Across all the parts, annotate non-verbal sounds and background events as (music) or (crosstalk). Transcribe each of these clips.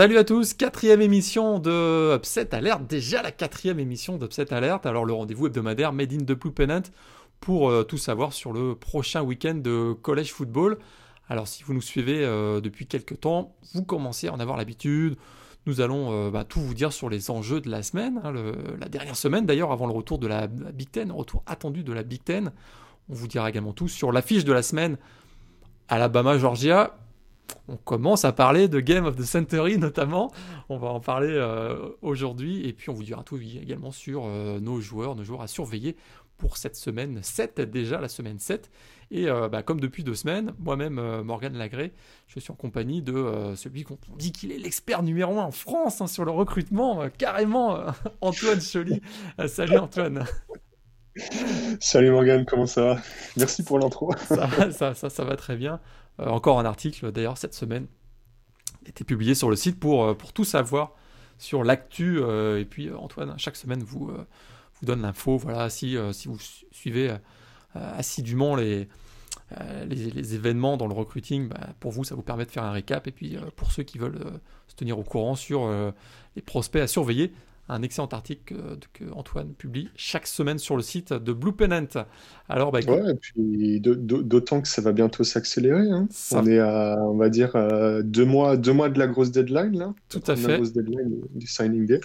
Salut à tous, quatrième émission de Upset Alert, déjà la quatrième émission d'Upset Alert, alors le rendez-vous hebdomadaire Made in the Blue Pennant pour euh, tout savoir sur le prochain week-end de college football. Alors si vous nous suivez euh, depuis quelques temps, vous commencez à en avoir l'habitude, nous allons euh, bah, tout vous dire sur les enjeux de la semaine, hein, la dernière semaine d'ailleurs avant le retour de la, la Big Ten, retour attendu de la Big Ten. On vous dira également tout sur l'affiche de la semaine. Alabama-Georgia, on commence à parler de Game of the Century notamment. On va en parler euh, aujourd'hui et puis on vous dira tout également sur euh, nos joueurs, nos joueurs à surveiller pour cette semaine 7, déjà la semaine 7. Et euh, bah, comme depuis deux semaines, moi-même, Morgan Lagré, je suis en compagnie de celui qu'on dit qu'il est l'expert numéro un en France hein, sur le recrutement, carrément (laughs) Antoine Choly. salut Antoine. Salut Morgan, comment ça va? Merci pour l'intro. ça, ça, ça, ça va très bien. Euh, encore un article d'ailleurs cette semaine était publié sur le site pour, euh, tout savoir sur l'actu. Euh, et puis Antoine, chaque semaine, vous, vous donne l'info. Voilà, si, si vous suivez assidûment les, les, événements dans le recruiting, bah, pour vous, ça vous permet de faire un récap. Et puis pour ceux qui veulent se tenir au courant sur les prospects à surveiller, un excellent article que, Antoine publie chaque semaine sur le site de Blue Pennant. Alors, bah, ouais, et puis d'autant que ça va bientôt s'accélérer. Hein. On est à, on va dire, deux mois, deux mois de la grosse deadline là. Tout à fait. La grosse deadline du signing day.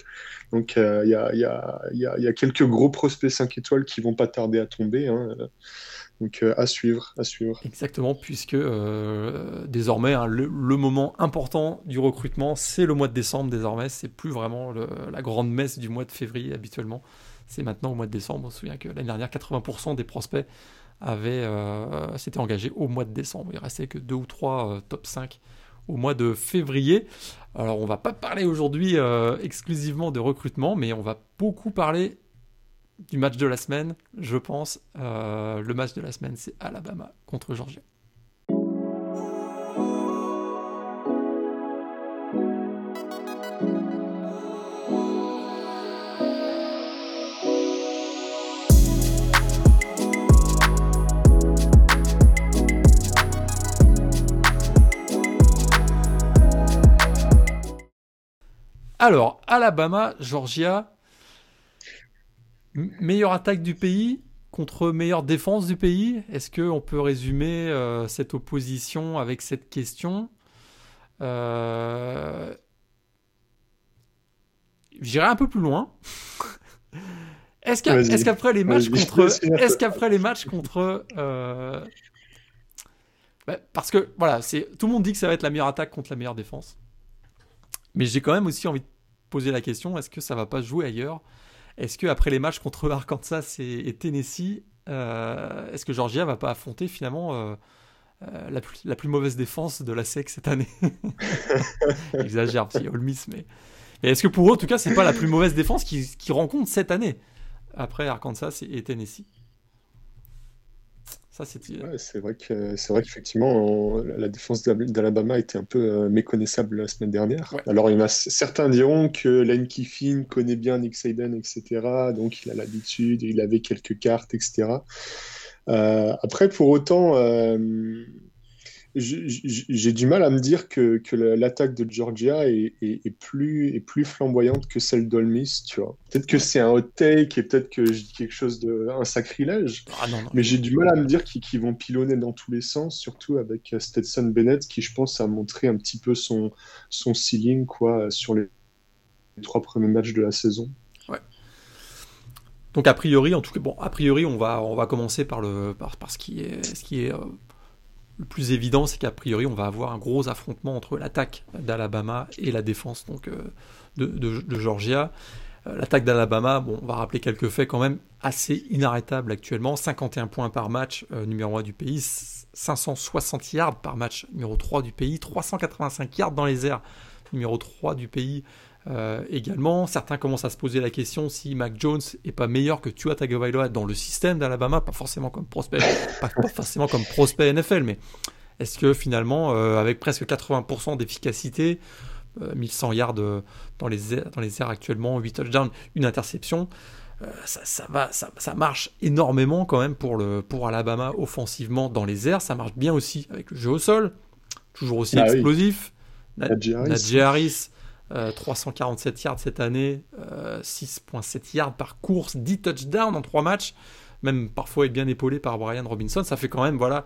Donc euh, il y, a, y, a, y, a, quelques gros prospects 5 étoiles qui vont pas tarder à tomber. Hein. Donc euh, à suivre, à suivre. Exactement, puisque euh, désormais hein, le, moment important du recrutement, c'est le mois de décembre désormais. C'est plus vraiment la grande messe du mois de février habituellement. C'est maintenant au mois de décembre. On se souvient que l'année dernière, 80% des prospects avaient euh, s'étaient engagés au mois de décembre. Il restait que deux ou trois top 5 au mois de février. Alors on va pas parler aujourd'hui exclusivement de recrutement, mais on va beaucoup parler du match de la semaine, je pense. Euh, le match de la semaine, c'est Alabama contre Georgia. Alors, Alabama, Georgia, meilleure attaque du pays contre meilleure défense du pays? Est-ce qu'on peut résumer euh, cette opposition avec cette question? Euh... J'irai un peu plus loin. (laughs) Est-ce qu'après les matchs contre, est-ce qu'après les matchs contre, parce que voilà, c'est tout le monde dit que ça va être la meilleure attaque contre la meilleure défense, mais j'ai quand même aussi envie de poser la question est-ce que ça va pas jouer ailleurs? Est-ce que après les matchs contre (laughs) Arkansas et, Tennessee, euh, est-ce que Georgia va pas affronter finalement euh, euh, la, plus, mauvaise défense de la SEC cette année? (laughs) J'exagère, Ole Miss, mais, est-ce que pour eux, en tout cas, c'est pas la plus mauvaise défense qu'ils rencontrent cette année après Arkansas et Tennessee? C'est vrai que c'est vrai qu'effectivement la défense d'Alabama était un peu euh, méconnaissable la semaine dernière. Alors il y en a certains diront que Lane Kiffin connaît bien Nick Saban, etc. Donc il a l'habitude, il avait quelques cartes, etc. Euh, après pour autant, euh, j'ai du mal à me dire que, que l'attaque de Georgia est, est, plus, est plus flamboyante que celle d'Olmis, tu vois. Peut-être que c'est un hot take et peut-être que je dis quelque chose de un sacrilège, ah mais j'ai du mal à me dire qu'ils vont pilonner dans tous les sens, surtout avec euh, Stetson Bennett qui, je pense, a montré un petit peu son, son ceiling quoi, sur les trois premiers matchs de la saison. Donc a priori, en tout cas, bon, a priori, on va, on va commencer par le, par, par ce qui est, ce qui est euh, le plus évident, c'est qu'a priori, on va avoir un gros affrontement entre l'attaque d'Alabama et la défense donc, euh, de, Georgia. Euh, l'attaque d'Alabama, bon, on va rappeler quelques faits quand même assez inarrêtables actuellement. 51 points par match, euh, numéro 1 du pays. 560 yards par match, numéro 3 du pays. 385 yards dans les airs, numéro 3 du pays. Euh, également, certains commencent à se poser la question si Mac Jones est pas meilleur que Tua Tagovailoa dans le système d'Alabama, pas forcément comme prospect, (laughs) pas, forcément comme prospect NFL, mais est-ce que finalement, euh, avec presque 80% d'efficacité, 1100 euh, yards dans les airs, dans les airs actuellement, 8 touchdowns, une interception, ça, ça, va, ça, ça, marche énormément quand même pour, le, pour Alabama offensivement dans les airs. Ça marche bien aussi avec le jeu au sol, toujours aussi bah explosif. Najee Harris 347 yards cette année, 6.7 yards par course, 10 touchdowns en 3 matchs, même parfois être bien épaulé par Brian Robinson. Ça fait quand même voilà,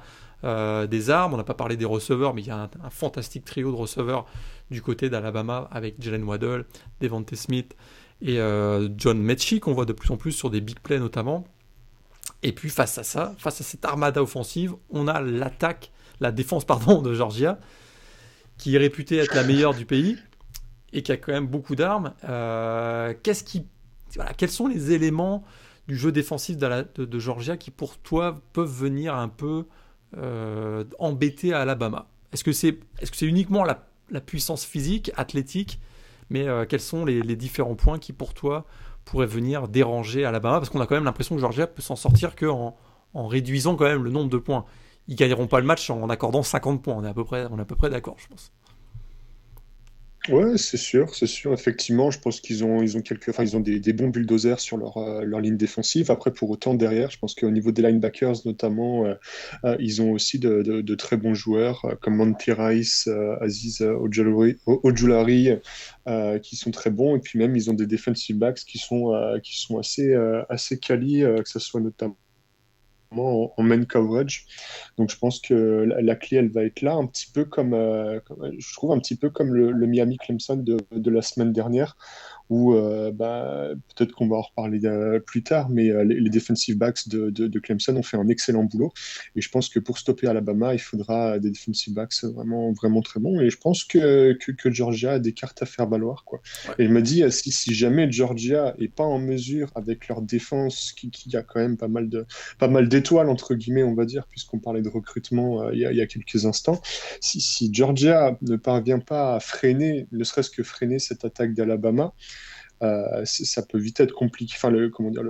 des armes. On n'a pas parlé des receveurs, mais il y a un, fantastique trio de receveurs du côté d'Alabama avec Jalen Waddell, Devante Smith et John Mechie qu'on voit de plus en plus sur des big plays notamment. Et puis face à ça, face à cette armada offensive, on a l'attaque, la défense pardon de Georgia, qui est réputée être la meilleure du pays et qui a quand même beaucoup d'armes. Euh, qu'est-ce qui, voilà, quels sont les éléments du jeu défensif de, Georgia qui pour toi peuvent venir un peu euh, embêter à Alabama? Est-ce que c'est est -ce c'est uniquement la, puissance physique, athlétique, mais euh, quels sont les, différents points qui pour toi pourrait venir déranger Alabama? Parce qu'on a quand même l'impression que Georgia peut s'en sortir qu'en en réduisant quand même le nombre de points. Ils gagneront pas le match en accordant 50 points. On est à peu près, on est à peu près d'accord, je pense. Ouais, c'est sûr, c'est sûr. Effectivement, je pense qu'ils ont, ils ont quelques, enfin, ils ont des, bons bulldozers sur leur, euh, leur ligne défensive. Après, pour autant derrière, je pense qu'au niveau des linebackers notamment, euh, euh, ils ont aussi de, de, très bons joueurs comme Monty Rice, Aziz Ojulari, qui sont très bons. Et puis même, ils ont des defensive backs qui sont, qui sont assez, assez quali, que ce soit notamment en, main coverage. Donc je pense que la, clé, elle va être là, un petit peu comme, euh, je trouve un petit peu comme le, Miami Clemson de, de, la semaine dernière, où euh, bah, peut-être qu'on va en reparler euh, plus tard, mais euh, les, defensive backs de, de, Clemson ont fait un excellent boulot. Et je pense que pour stopper Alabama, il faudra des defensive backs vraiment, vraiment très bons. Et je pense que, que, Georgia a des cartes à faire valoir. Quoi. Et je me dis, si, si jamais Georgia est pas en mesure, avec leur défense, qui, qui a quand même pas mal de pas mal d'étoiles, entre guillemets, on va dire, puisqu'on parlait de recrutement il, y a, il, y a, quelques instants, si, si Georgia ne parvient pas à freiner, ne serait-ce que freiner cette attaque d'Alabama, euh, ça peut vite être compliqué. Enfin, comment dire,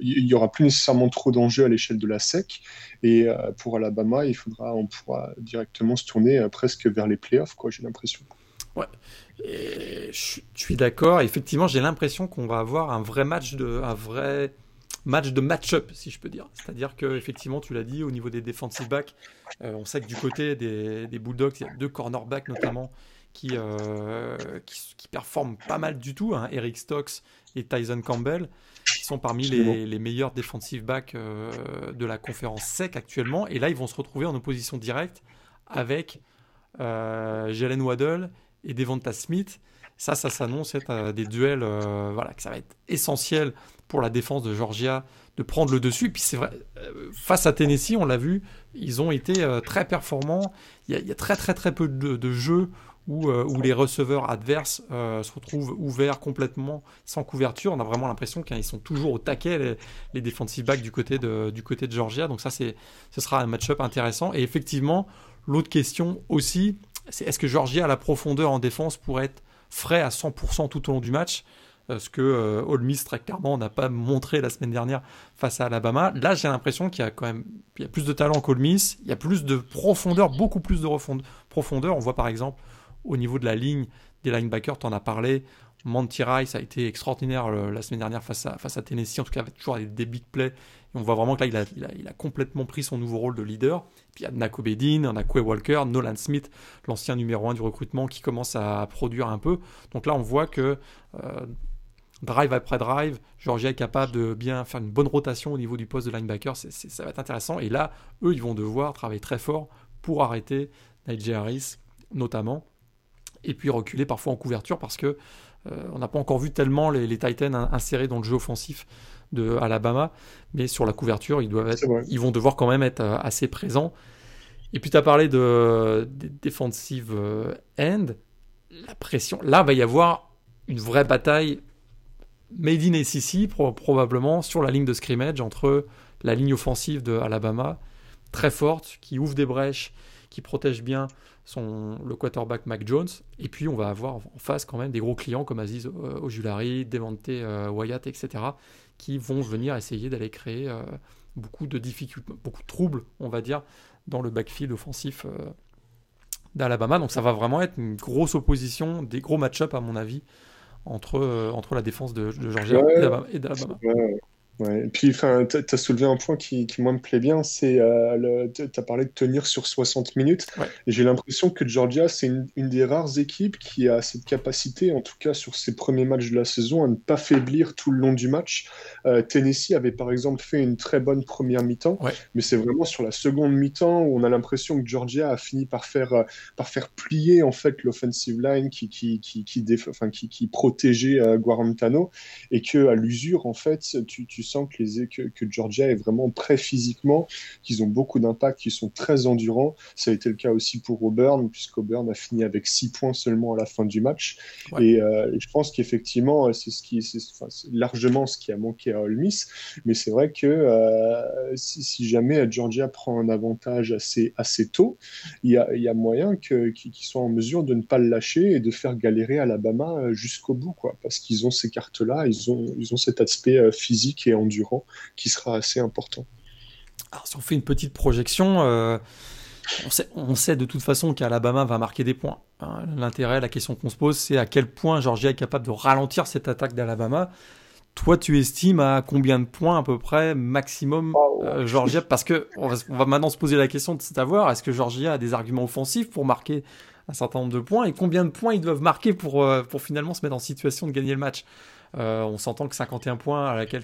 il y aura plus nécessairement trop d'enjeux à l'échelle de la SEC. Et euh, pour Alabama, il faudra, on pourra directement se tourner euh, presque vers les playoffs, quoi. J'ai l'impression. Ouais. Je, suis d'accord. Effectivement, j'ai l'impression qu'on va avoir un vrai match de, un vrai match de match-up, si je peux dire. C'est-à-dire que effectivement, tu l'as dit, au niveau des defensive backs, on sait que du côté des Bulldogs, il y a deux cornerbacks notamment euh, qui, qui, performent pas mal du tout, hein, Eric Stokes et Tyson Campbell, qui sont parmi les, meilleurs defensive backs euh, de la conférence SEC actuellement. Et là, ils vont se retrouver en opposition directe avec euh, Jalen Waddell et Devonta Smith. Ça, ça s'annonce être des duels, voilà, que ça va être essentiel pour la défense de Georgia de prendre le dessus. Et puis c'est vrai, face à Tennessee, on l'a vu, ils ont été très performants. Il y, a, très très très peu de, de jeux euh, où, les receveurs adverses euh, se retrouvent ouverts complètement sans couverture. On a vraiment l'impression qu'ils sont toujours au taquet, les, les defensive backs du côté de, Georgia. Donc ça, ce sera un match-up intéressant. Et effectivement, l'autre question aussi, c'est est-ce que Georgia a la profondeur en défense pour être frais à 100% tout au long du match? Euh, ce que euh, Miss très clairement n'a pas montré la semaine dernière face à Alabama. Là, j'ai l'impression qu'il y a quand même plus de talent qu'Ole Miss, il y a plus de profondeur, beaucoup plus de profondeur. On voit par exemple au niveau de la ligne des linebackers, tu en as parlé. Monty Rice a été extraordinaire la semaine dernière face à, face à Tennessee, en tout cas avec toujours des, big plays. Et on voit vraiment que là, il a, il a, complètement pris son nouveau rôle de leader. Puis il y a Nako Bedin, Quay Walker, Nolan Smith, l'ancien numéro 1 du recrutement, qui commence à produire un peu. Donc là, on voit que euh, drive après drive, Georgia est capable de bien faire une bonne rotation au niveau du poste de linebacker. ça va être intéressant. Et là, eux, ils vont devoir travailler très fort pour arrêter Najee Harris, notamment et puis reculer parfois en couverture parce que euh, on n'a pas encore vu tellement les, Titans insérés dans le jeu offensif de Alabama, mais sur la couverture, ils, doivent ils vont devoir quand même être euh, assez présents. Et puis tu as parlé de, defensive euh, end, la pression. Là, va y avoir une vraie bataille made in SEC, probablement, sur la ligne de scrimmage entre la ligne offensive de Alabama, très forte, qui ouvre des brèches, qui protège bien son, le quarterback Mac Jones. Et puis, on va avoir en face quand même des gros clients comme Aziz euh, Ojulari, Devante euh, Wyatt, etc., qui vont venir essayer d'aller créer euh, beaucoup de difficultés, beaucoup de troubles, on va dire, dans le backfield offensif d'Alabama. Donc, ça va vraiment être une grosse opposition, des gros match-up, à mon avis, entre, entre la défense de, Georgia et d'Alabama. Ouais, et puis, enfin, tu as soulevé un point qui, qui moi, me plaît bien, c'est, euh, tu as parlé de tenir sur 60 minutes. Et j'ai l'impression que Georgia, c'est une, une, des rares équipes qui a cette capacité, en tout cas sur ses premiers matchs de la saison, à ne pas faiblir tout le long du match. Euh, Tennessee avait, par exemple, fait une très bonne première mi-temps, mais c'est vraiment sur la seconde mi-temps où on a l'impression que Georgia a fini par faire, euh, par faire plier, en fait, l'offensive line qui, qui, qui, qui, enfin, qui, qui protégeait euh, Guarantano. Et que à l'usure, en fait, tu, tu sens que, les, que, que, Georgia est vraiment prêt physiquement, qu'ils ont beaucoup d'impact, qu'ils sont très endurants. Ça a été le cas aussi pour Auburn, puisqu'Auburn a fini avec 6 points seulement à la fin du match. Et, euh, et, je pense qu'effectivement, c'est ce qui, c'est enfin, largement ce qui a manqué à Ole Miss. Mais c'est vrai que euh, si, si, jamais Georgia prend un avantage assez, assez tôt, il y a, il y a moyen qu'ils soient en mesure de ne pas le lâcher et de faire galérer Alabama euh, jusqu'au bout, quoi, parce qu'ils ont ces cartes-là, ils ont, ils ont cet aspect euh, physique et endurant qui sera assez important. Alors, si on fait une petite projection, euh, on, sait, on, sait, de toute façon qu'Alabama va marquer des points. Hein. L'intérêt, la question qu'on se pose, c'est à quel point Georgia est capable de ralentir cette attaque d'Alabama. Toi, tu estimes à combien de points à peu près maximum euh, Georgia? Parce que on va, on va, maintenant se poser la question de savoir est-ce que Georgia a des arguments offensifs pour marquer un certain nombre de points et combien de points ils doivent marquer pour, euh, pour finalement se mettre en situation de gagner le match? Euh, on s'entend que 51 points à laquelle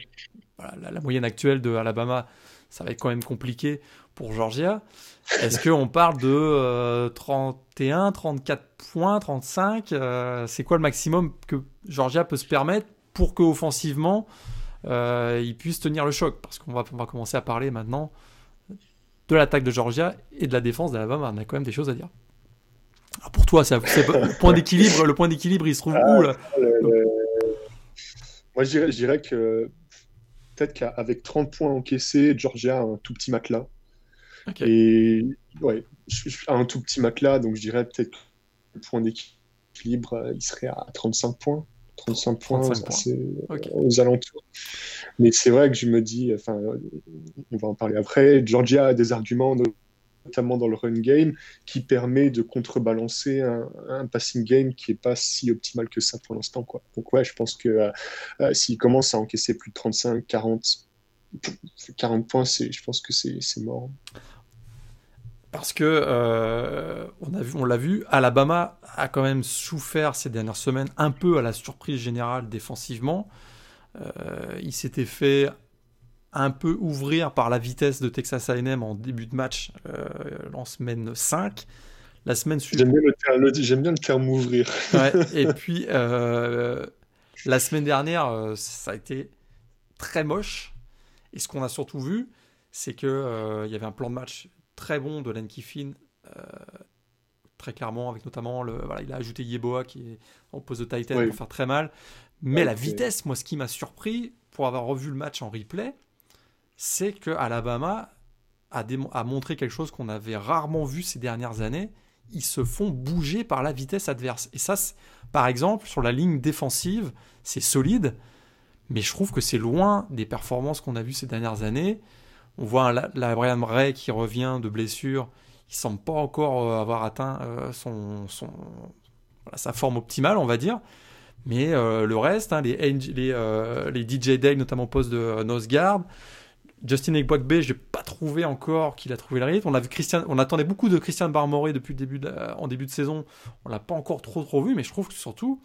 voilà, la, moyenne actuelle de Alabama, ça va être quand même compliqué pour Georgia. Est-ce qu'on parle de euh, 31, 34 points, 35 euh, C'est quoi le maximum que Georgia peut se permettre pour qu'offensivement, euh, il puisse tenir le choc? Parce qu'on va, on va commencer à parler maintenant de l'attaque de Georgia et de la défense d'Alabama. On a quand même des choses à dire. Alors pour toi, c'est le point d'équilibre. Le point d'équilibre, il se trouve où là? Moi, je dirais, que peut-être qu'avec 30 points encaissés, Georgia a un tout petit matelas. Et ouais, un tout petit matelas, donc je dirais peut-être que le point d'équilibre, euh, il serait à 35 points. 35 points, 35 points. aux alentours. Mais c'est vrai que je me dis, enfin, on va en parler après, Georgia a des arguments, notamment dans le run game, qui permet de contrebalancer un, passing game qui n'est pas si optimal que ça pour l'instant. Quoi. Donc ouais, je pense que euh, euh, s'il commence à encaisser plus de 35, 40, 40 points, je pense que c'est mort. Parce que euh, on a vu, on l'a vu, Alabama a quand même souffert ces dernières semaines un peu à la surprise générale défensivement. il s'était fait un peu ouvrir par la vitesse de Texas A&M en début de match euh, en semaine 5. La semaine suivante. J'aime bien, le terme ouvrir. (laughs) et (laughs) puis, euh, la semaine dernière, euh, ça a été très moche. Et ce qu'on a surtout vu, c'est qu'il il y avait un plan de match très bon de Len Kiffin, très clairement, avec notamment, le, voilà, il a ajouté Yeboah qui est en pose de Titan pour faire très mal. Mais la vitesse, moi, ce qui m'a surpris, pour avoir revu le match en replay, c'est que Alabama a, a, montré quelque chose qu'on avait rarement vu ces dernières années. Ils se font bouger par la vitesse adverse. Et ça, par exemple, sur la ligne défensive, c'est solide, mais je trouve que c'est loin des performances qu'on a vues ces dernières années. On voit la, Brian Ray qui revient de blessure. Il semble pas encore euh, avoir atteint euh, son, sa forme optimale, on va dire. Mais euh, le reste, hein, les, les, DJ Day, notamment poste de nose guard, Justin Egbogbe, je n'ai pas trouvé encore qu'il a trouvé le rythme. On, a vu Christian, on attendait beaucoup de Christian Barmore depuis le début en début de saison. On l'a pas encore trop trop vu, mais je trouve que surtout,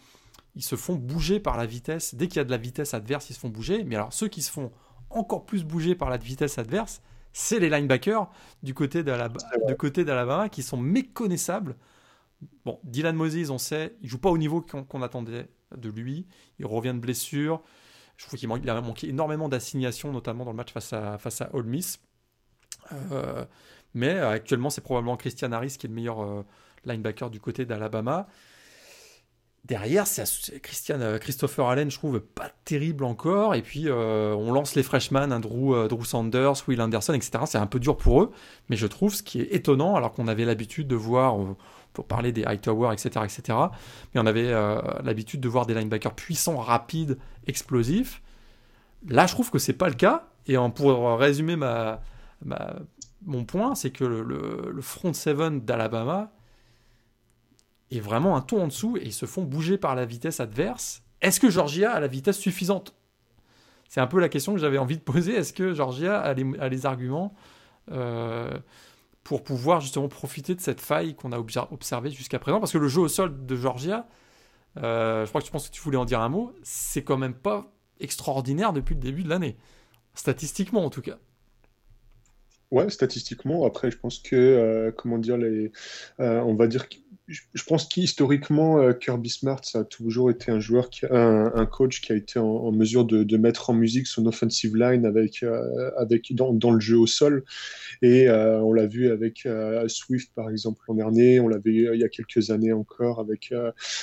ils se font bouger par la vitesse. Dès qu'il y a de la vitesse adverse, ils se font bouger. Mais alors, ceux qui se font encore plus bouger par la vitesse adverse, c'est les linebackers du côté d'Alabama qui sont méconnaissables. Bon, Dylan Moses, on sait, il joue pas au niveau qu'on attendait de lui. Il revient de blessure. Je trouve qu'il a manqué énormément d'assignations, notamment dans le match face à, face à Ole Miss. Euh, mais euh, actuellement, c'est probablement Christian Harris qui est le meilleur euh, linebacker du côté d'Alabama. Derrière, c'est Christian, Christopher Allen, je trouve pas terrible encore. Et puis, on lance les freshmen, hein, Drew, Sanders, Will Anderson, etc. C'est un peu dur pour eux. Mais je trouve ce qui est étonnant, alors qu'on avait l'habitude de voir, pour parler des Hightower, etc., etc. Mais on avait euh, l'habitude de voir des linebackers puissants, rapides, explosifs. Là, je trouve que c'est pas le cas. Et pour résumer mon point, c'est que le, front seven d'Alabama est vraiment un ton en dessous et ils se font bouger par la vitesse adverse. Est-ce que Georgia a la vitesse suffisante? C'est un peu la question que j'avais envie de poser. Est-ce que Georgia a les, arguments pour pouvoir justement profiter de cette faille qu'on a observée jusqu'à présent Parce que le jeu au sol de Georgia, je crois que tu penses que tu voulais en dire un mot, c'est quand même pas extraordinaire depuis le début de l'année. Statistiquement en tout cas. Ouais, statistiquement. Après, je pense que, euh, comment dire, les, euh, on va dire je pense qu'historiquement, euh, Kirby Smart, ça a toujours été un joueur, un, coach qui a été en, mesure de, mettre en musique son offensive line avec, euh, avec dans, dans, le jeu au sol. Et euh, on l'a vu avec Swift, par exemple, l'an dernier. On l'avait il y a quelques années encore avec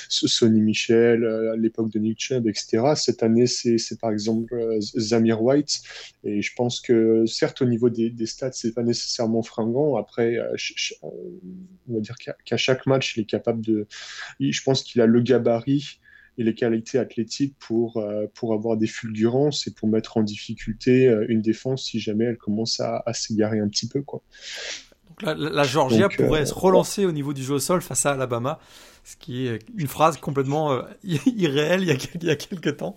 Sonny Michel, à l'époque de Nick Chubb, etc. Cette année, c'est par exemple Zamir White. Et je pense que, certes, au niveau des, des stats, c'est pas nécessairement fringant. Après, on va dire qu'à chaque match, il est capable de. Je pense qu'il a le gabarit et les qualités athlétiques pour, euh, pour avoir des fulgurances et pour mettre en difficulté euh, une défense si jamais elle commence à, s'égarer un petit peu. Quoi. Donc la, Georgia pourrait euh, se relancer au niveau du jeu au sol face à Alabama, ce qui est une phrase complètement (laughs) irréelle il y, a, il y a quelques temps.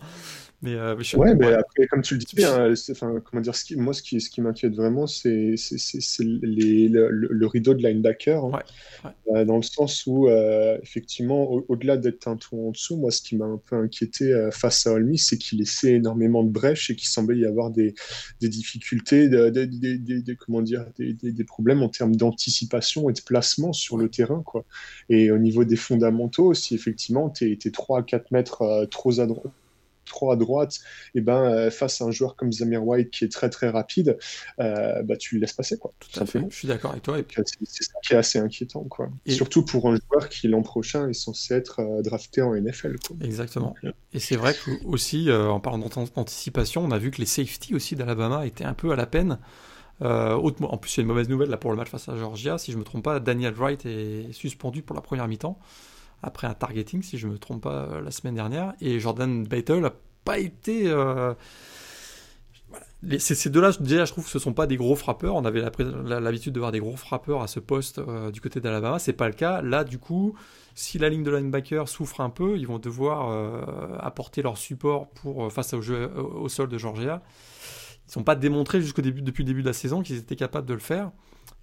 Mais, euh, ouais, mais après, comme tu le dis bien, enfin, comment dire, ce qui, moi, ce qui, ce qui m'inquiète vraiment, c'est le, le, rideau de linebacker, hein. Euh, dans le sens où, euh, effectivement, au-delà d'être un tour en dessous, moi, ce qui m'a un peu inquiété euh, face à Olmi, c'est qu'il laissait énormément de brèches et qu'il semblait y avoir des, des difficultés, des, comment dire, des, problèmes en termes d'anticipation et de placement sur le terrain, quoi. Et au niveau des fondamentaux, si effectivement, tu es, 3 à 4 mètres trop à droite trop à droite, et ben, euh, face à un joueur comme Zamir White qui est très très rapide, euh, bah, tu le laisses passer. Quoi, tout à fait, je suis d'accord avec toi. Et... C'est ça qui est assez inquiétant. Quoi. Surtout pour un joueur qui l'an prochain est censé être euh, drafté en NFL. Quoi. Exactement. et c'est vrai que aussi, en parlant d'anticipation, on a vu que les safety aussi d'Alabama étaient un peu à la peine. en plus, il y a une mauvaise nouvelle là pour le match face à Georgia. Si je ne me trompe pas, Daniel Wright est suspendu pour la première mi-temps après un targeting, si je ne me trompe pas, euh, la semaine dernière. Et Jordan Battle n'a pas été. Euh, ces deux-là, déjà, je trouve que ce ne sont pas des gros frappeurs. On avait l'habitude de voir des gros frappeurs à ce poste euh, du côté d'Alabama. C'est pas le cas. Là, du coup, si la ligne de linebacker souffre un peu, ils vont devoir apporter leur support pour, face au jeu au sol de Georgia. Ils ne sont pas démontrés jusqu'au début, depuis le début de la saison qu'ils étaient capables de le faire.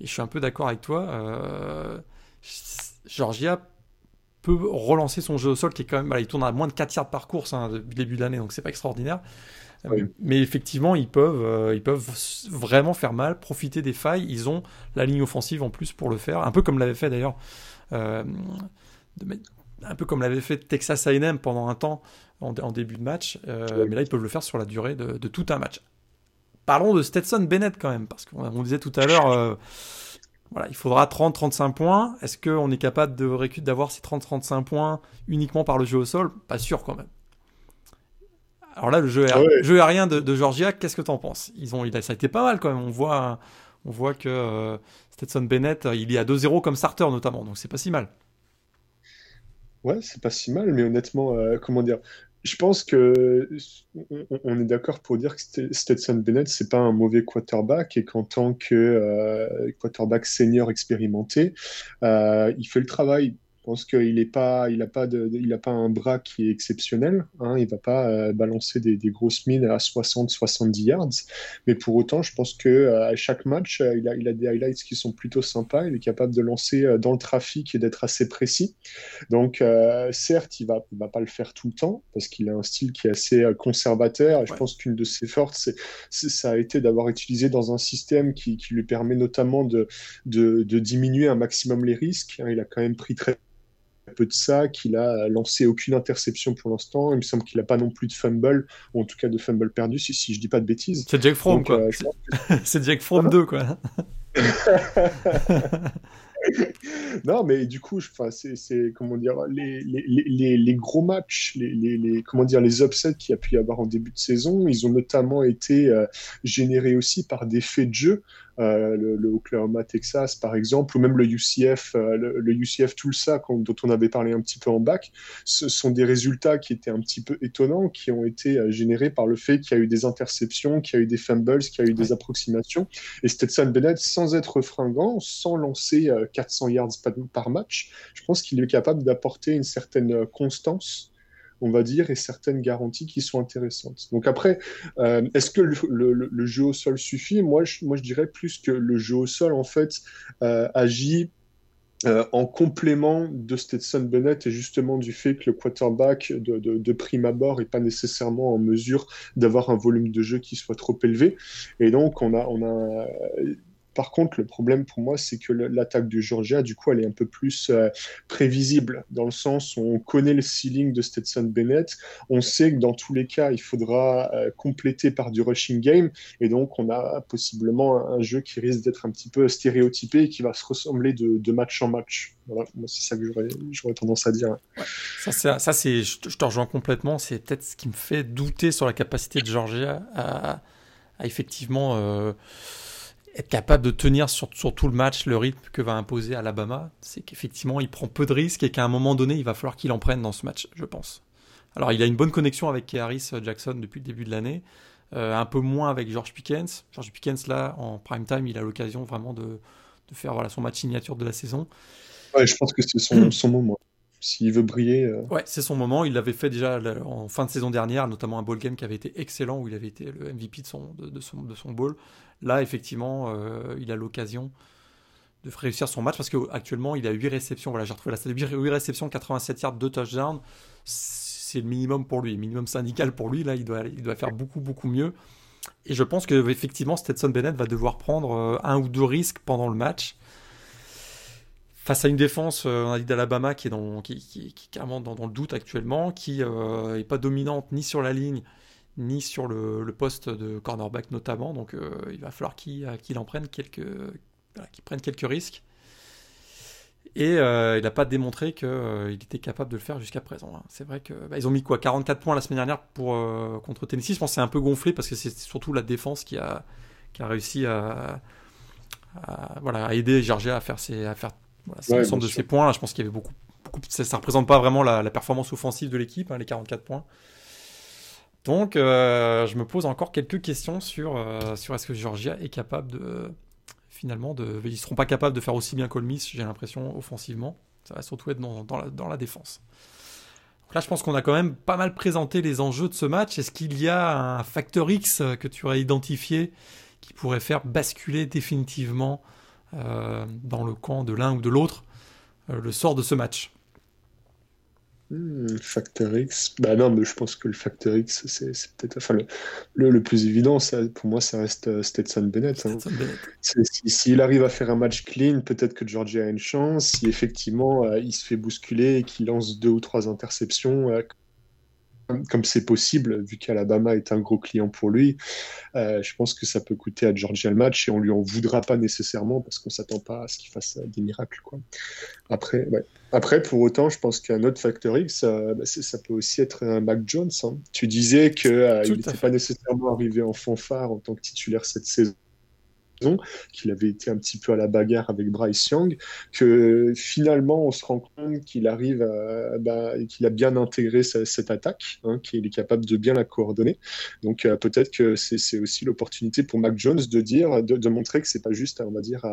Et je suis un peu d'accord avec toi. Georgia peut relancer son jeu au sol qui est quand même. il tourne à moins de 4 yards par course hein, depuis le début de l'année, donc c'est pas extraordinaire. Mais effectivement, ils peuvent, euh, ils peuvent vraiment faire mal, profiter des failles. Ils ont la ligne offensive en plus pour le faire, un peu comme l'avait fait d'ailleurs, euh, un peu comme l'avait fait Texas A&M pendant un temps en, début de match. Euh, mais là, ils peuvent le faire sur la durée de, de, tout un match. Parlons de Stetson Bennett quand même, parce qu'on disait tout à l'heure voilà, il faudra 30-35 points. Est-ce qu'on est capable de d'avoir ces 30-35 points uniquement par le jeu au sol? Pas sûr quand même. Alors là, le jeu, jeu aérien de, Georgia, qu'est-ce que tu en penses? Ils ont, il a, Ça a été pas mal quand même. On voit, on voit que euh, Stetson Bennett, il est à 2-0 comme starter notamment, donc c'est pas si mal. Ouais, c'est pas si mal, mais honnêtement, euh, comment dire? Je pense que on est d'accord pour dire que Stetson Bennett c'est pas un mauvais quarterback et qu'en tant que euh, quarterback senior expérimenté, euh, il fait le travail pense qu'il n'a pas, il a pas, de, il a pas un bras qui est exceptionnel. Hein, il va pas euh, balancer des, des, grosses mines à 60-70 yards. Mais pour autant, je pense que euh, à chaque match, euh, il, a, il a des highlights qui sont plutôt sympas. Il est capable de lancer dans le trafic et d'être assez précis. Donc, certes, il va, il va pas le faire tout le temps parce qu'il a un style qui est assez conservateur. Et je pense qu'une de ses forces, c'est, ça a été d'avoir utilisé dans un système qui, qui lui permet notamment de, de, de, diminuer un maximum les risques. Hein, il a quand même pris très peu de ça, qu'il a lancé aucune interception pour l'instant. Il me semble qu'il n'a pas non plus de fumble, ou en tout cas de fumble perdu, si, si je dis pas de bêtises. C'est Jack Fromm, quoi. Euh, c'est (laughs) Jack Fromm 2, quoi. (laughs) non, mais du coup, c'est comment dire les, les, les, gros matchs, les, comment dire les upsets qu'il y a pu y avoir en début de saison, ils ont notamment été euh, générés aussi par des faits de jeu. Euh, le, Oklahoma Texas par exemple, ou même le UCF, euh, le, UCF Tulsa dont on avait parlé un petit peu en bac, ce sont des résultats qui étaient un petit peu étonnants, qui ont été euh, générés par le fait qu'il y a eu des interceptions, qu'il y a eu des fumbles, qu'il y a eu des approximations. Et Stetson Bennett, sans être fringant, sans lancer 400 yards par match, je pense qu'il est capable d'apporter une certaine constance on va dire, et certaines garanties qui sont intéressantes. Donc après, euh, est-ce que le, jeu au sol suffit? Moi je, moi, je dirais plus que le jeu au sol, en fait, euh, agit euh, en complément de Stetson Bennett et justement du fait que le quarterback de, prime abord n'est pas nécessairement en mesure d'avoir un volume de jeu qui soit trop élevé. Et donc, on a, on a par contre, le problème pour moi, c'est que l'attaque du Georgia, du coup, elle est un peu plus euh, prévisible, dans le sens où on connaît le ceiling de Stetson Bennett, on sait que dans tous les cas, il faudra euh, compléter par du rushing game, et donc on a possiblement un, jeu qui risque d'être un petit peu stéréotypé et qui va se ressembler de, match en match. Voilà, moi, c'est ça que j'aurais tendance à dire. Ça, ça c'est, je, te rejoins complètement, c'est peut-être ce qui me fait douter sur la capacité de Georgia à, effectivement... Euh, être capable de tenir sur, tout le match le rythme que va imposer Alabama, c'est qu'effectivement, il prend peu de risques et qu'à un moment donné, il va falloir qu'il en prenne dans ce match, je pense. Alors, il a une bonne connexion avec Harris Jackson depuis le début de l'année, euh, un peu moins avec George Pickens. George Pickens, là, en prime time, il a l'occasion vraiment de, faire voilà, son match signature de la saison. Je pense que c'est son moment s'il veut briller. Euh. Ouais, c'est son moment. Il l'avait fait déjà en fin de saison dernière, notamment un ball game qui avait été excellent, où il avait été le MVP de son, de, son, de son ball. Là, effectivement, euh, il a l'occasion de réussir son match parce qu'actuellement, il a 8 réceptions. Voilà, j'ai retrouvé la stat 8 réceptions, 87 yards, 2 touchdowns. C'est le minimum pour lui, minimum syndical pour lui. Là, il doit, il doit faire beaucoup, beaucoup mieux. Et je pense que effectivement, Stetson Bennett va devoir prendre euh, un ou deux risques pendant le match face à une défense, euh, on a dit d'Alabama qui est, carrément dans, le doute actuellement, qui n'est euh, pas dominante ni sur la ligne ni sur le, poste de cornerback notamment. Donc euh, il va falloir qu'il en prenne quelques, risques. Et il n'a pas démontré qu'il était capable de le faire jusqu'à présent. Hein. C'est vrai que bah, ont mis quoi 44 points la semaine dernière contre Tennessee. Je pense que c'est un peu gonflé parce que c'est surtout la défense qui a, réussi à aider Georgia à faire, ses, à faire voilà, c'est l'ensemble de ces points. Là, je pense qu'il y avait beaucoup. beaucoup ça ne représente pas vraiment la, performance offensive de l'équipe, hein, les 44 points. Donc, euh, je me pose encore quelques questions sur, euh, sur est-ce que Georgia est capable de. Finalement, de, ils ne seront pas capables de faire aussi bien Miss, j'ai l'impression, offensivement. Ça va surtout être dans, dans, la, dans la défense. Donc là, je pense qu'on a quand même pas mal présenté les enjeux de ce match. Est-ce qu'il y a un facteur X que tu aurais identifié qui pourrait faire basculer définitivement dans le camp de l'un ou de l'autre euh, le sort de ce match. Hmm, facteur X, bah non, mais je pense que le facteur X, c'est peut-être, enfin, le, le, plus évident, ça, pour moi, ça reste euh, Stetson Bennett. Hein. S'il arrive à faire un match clean, peut-être que Georgia a une chance. Si effectivement il se fait bousculer et qu'il lance deux ou trois interceptions, comme c'est possible, vu qu'Alabama est un gros client pour lui, euh, je pense que ça peut coûter à Georgia le match et on lui en voudra pas nécessairement parce qu'on s'attend pas à ce qu'il fasse des miracles. Quoi. Après, Après, pour autant, je pense qu'un autre facteur X, ça, bah, ça, peut aussi être un Mac Jones. Hein. Tu disais qu'il euh, n'était pas nécessairement arrivé en fanfare en tant que titulaire cette saison qu'il avait été un petit peu à la bagarre avec Bryce Young, que finalement on se rend compte qu'il arrive à, bah, qu'il a bien intégré cette attaque, hein, qu'il est capable de bien la coordonner. Donc euh, peut-être que c'est aussi l'opportunité pour Mac Jones de dire, de, montrer que c'est pas juste, on va dire,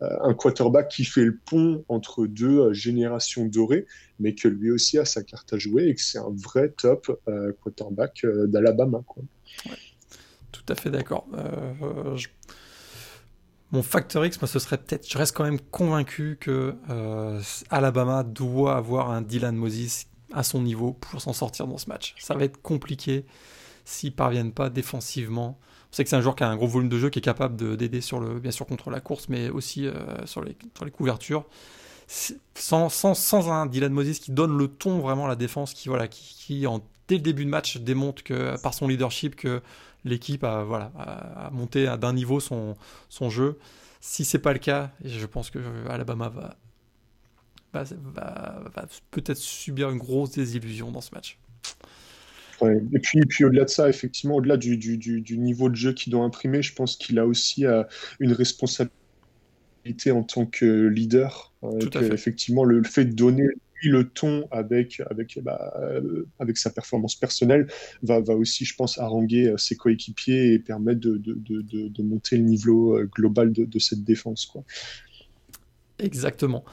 un quarterback qui fait le pont entre deux euh, générations dorées, mais que lui aussi a sa carte à jouer et que c'est un vrai top euh, quarterback d'Alabama. Tout à fait d'accord. Je mon facteur X, moi, ce serait peut-être. Je reste quand même convaincu que euh, Alabama doit avoir un Dylan Moses à son niveau pour s'en sortir dans ce match. Ça va être compliqué s'ils parviennent pas défensivement. On sait que c'est un joueur qui a un gros volume de jeu, qui est capable d'aider sur le, bien sûr contre la course, mais aussi euh, sur, les, couvertures. Sans, un Dylan Moses qui donne le ton vraiment à la défense, qui, voilà, qui, dès le début de match démontre que par son leadership que l'équipe a, voilà, monté d'un niveau son, son jeu. Si c'est pas le cas, je pense que Alabama va, va, peut-être subir une grosse désillusion dans ce match. Et puis, puis au-delà de ça, effectivement, au-delà du, du, du, niveau de jeu qu'il doit imprimer, je pense qu'il a aussi euh, une responsabilité en tant que leader. Euh, effectivement, le, fait de donner le ton avec, avec, bah, avec sa performance personnelle va, va aussi, je pense, haranguer euh, ses coéquipiers et permettre de, de, de, de monter le niveau euh, global de, cette défense. Quoi. Exactement.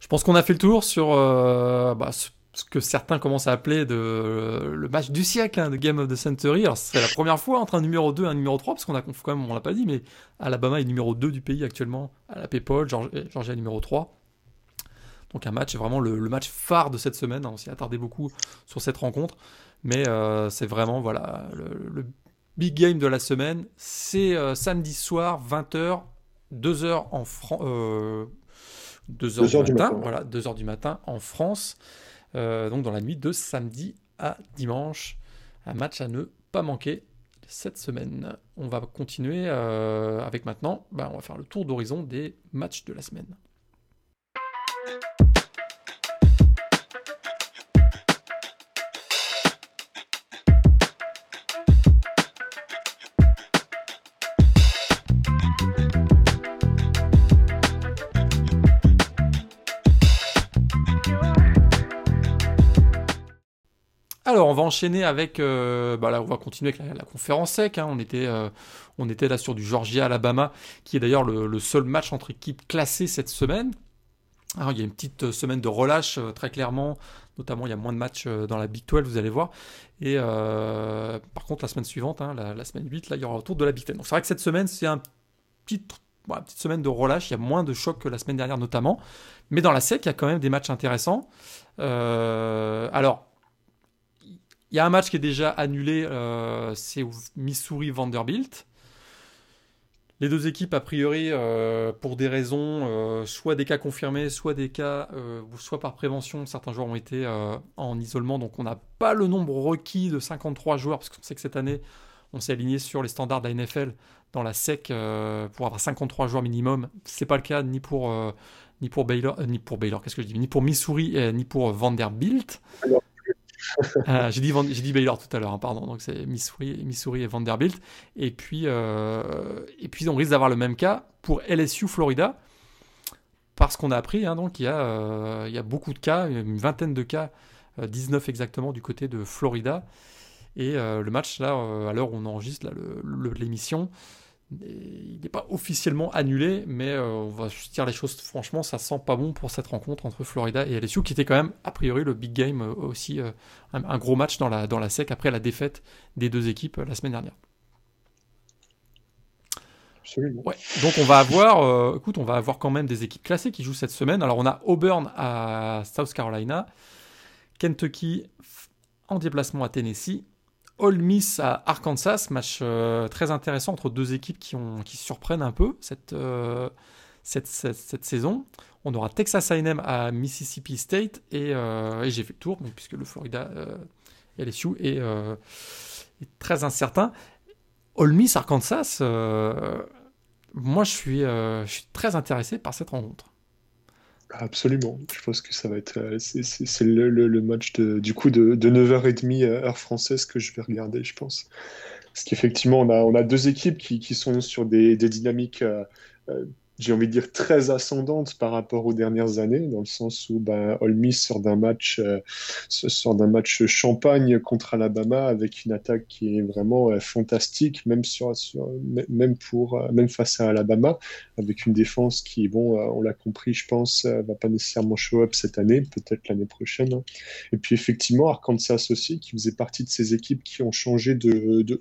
Je pense qu'on a fait le tour sur bah, ce que certains commencent à appeler de, le match du siècle, hein, de Game of the Century. Alors, c'est la première fois entre un numéro 2 et un numéro 3, parce qu'on a quand même, on l'a pas dit, mais Alabama est numéro 2 du pays actuellement, à la PayPal, Georgia numéro 3. Donc un match, vraiment le, match phare de cette semaine. Hein. On s'y attardé beaucoup sur cette rencontre. Mais euh, c'est vraiment voilà, le, big game de la semaine. C'est euh, samedi soir, 20h, 2h en France. 2h, du, matin, voilà, 2h du matin en France. Euh, donc dans la nuit de samedi à dimanche. Un match à ne pas manquer cette semaine. On va continuer euh, avec maintenant, bah, on va faire le tour d'horizon des matchs de la semaine. Alors, on va enchaîner avec. Euh, bah on va continuer avec la, conférence sec. Hein. On, était, euh, on était là sur du Georgia-Alabama, qui est d'ailleurs le, seul match entre équipes classées cette semaine. Alors, il y a une petite semaine de relâche, euh, très clairement. Notamment, il y a moins de matchs dans la Big 12, vous allez voir. Et par contre, la semaine suivante, hein, la, semaine 8, là, il y aura autour de la Big 10. Donc, c'est vrai que cette semaine, c'est une petite semaine de relâche, il y a moins de chocs que la semaine dernière notamment. Mais dans la SEC, il y a quand même des matchs intéressants. alors, il y a un match qui est déjà annulé, euh, c'est Missouri-Vanderbilt. Les deux équipes, a priori, euh, pour des raisons, euh, soit des cas confirmés, soit des cas, soit par prévention, certains joueurs ont été en isolement, donc on n'a pas le nombre requis de 53 joueurs, parce qu'on sait que cette année, on s'est aligné sur les standards de la NFL dans la SEC pour avoir 53 joueurs minimum. C'est pas le cas ni pour ni pour Baylor, ni pour Baylor, qu'est-ce que je dis, ni pour Missouri, ni pour Vanderbilt. Euh, j'ai dit, Baylor tout à l'heure, hein, pardon. Donc c'est Missouri, Missouri et Vanderbilt. Et puis, euh, et puis on risque d'avoir le même cas pour LSU Florida. Parce qu'on a appris, hein, donc il y, a, euh, il y a beaucoup de cas, une vingtaine de cas, 19 exactement du côté de Florida. Et le match, là, à l'heure où on enregistre l'émission, il n'est pas officiellement annulé, mais euh, on va se dire les choses franchement, ça sent pas bon pour cette rencontre entre Florida et LSU, qui était quand même a priori le big game euh, aussi, euh, un, gros match dans la, dans la SEC après la défaite des deux équipes la semaine dernière. Ouais. Donc on va avoir, écoute, on va avoir quand même des équipes classées qui jouent cette semaine. Alors on a Auburn à South Carolina, Kentucky en déplacement à Tennessee, Ole Miss à Arkansas, match euh, très intéressant entre deux équipes qui, qui surprennent un peu cette, euh, cette, cette, saison. On aura Texas A&M à Mississippi State et, euh, et j'ai fait le tour puisque le Florida LSU est, est, très incertain. Ole Miss Arkansas, moi je suis, je suis très intéressé par cette rencontre. Absolument. Je pense que ça va être. Euh, c'est le, match de, du coup de, 9h30 euh, heure française que je vais regarder, je pense. Parce qu'effectivement, on a, on a deux équipes qui, sont sur des, des dynamiques euh, j'ai envie de dire, très ascendante par rapport aux dernières années, dans le sens où ben, Ole sort d'un match, euh, match champagne contre Alabama avec une attaque qui est vraiment euh, fantastique, même, sur, même, pour, euh, même face à Alabama, avec une défense qui, bon, on l'a compris, je pense, va pas nécessairement show up cette année, peut-être l'année prochaine. Hein. Et puis effectivement, Arkansas aussi, qui faisait partie de ces équipes qui ont changé de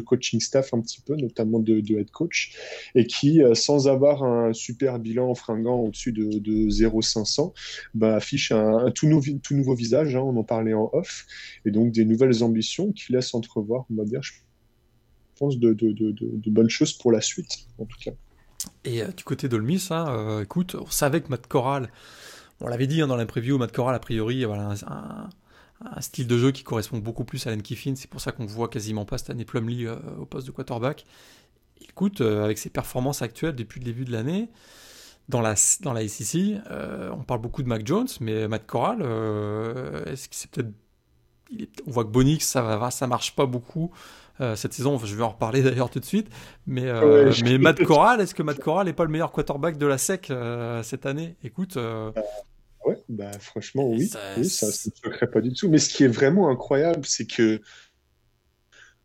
coaching staff un petit peu, notamment de, head coach, et qui, euh, sans avoir un super bilan fringant au-dessus de, de 0,500, bah, affiche un, tout, nouveau visage, hein, on en parlait en off, et donc des nouvelles ambitions qui laissent entrevoir, on va dire, je pense, de, de bonnes choses pour la suite, en tout cas. Et euh, du côté d'Olmis, hein, euh, écoute, on savait que Matt Corral, on l'avait dit hein, dans la preview, Matt Corral, a priori, voilà, un, un style de jeu qui correspond beaucoup plus à Len Kiffin. C'est pour ça qu'on voit quasiment pas cette année Plumlee euh, au poste de quarterback. Écoute, euh, avec ses performances actuelles depuis le début de l'année, dans la, dans la SEC, euh, on parle beaucoup de Mac Jones, mais Matt Corral, est-ce que c'est peut-être. on voit que Bonix, ça, va, ça marche pas beaucoup. cette saison, je vais en reparler (laughs) d'ailleurs tout de suite, mais, mais (laughs) Matt Corral, est-ce que Matt Corral n'est pas le meilleur quarterback de la SEC cette année? Écoute, bah franchement, oui. Ça, oui, ça ne se pas du tout. Mais ce qui est vraiment incroyable, c'est que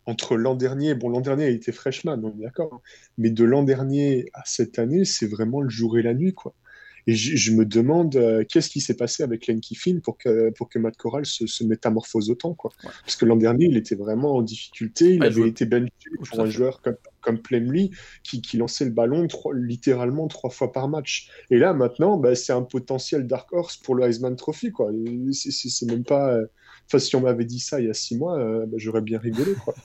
entre l'an dernier, bon, l'an dernier, il était freshman, on est d'accord, mais de l'an dernier à cette année, c'est vraiment le jour et la nuit, quoi. Et je, me demande euh, qu'est-ce qui s'est passé avec Len Kiffin pour que, pour que Matt Corral se, métamorphose autant. Quoi. Parce que l'an dernier, il était vraiment en difficulté. Il avait été benché pour un joueur comme, comme Plemley qui, qui lançait le ballon littéralement trois fois par match. Et là, maintenant, bah, c'est un potentiel dark horse pour le Heisman Trophy. Quoi. C'est, même pas. Euh, enfin, si on m'avait dit ça il y a six mois, euh, bah, j'aurais bien rigolé. Quoi.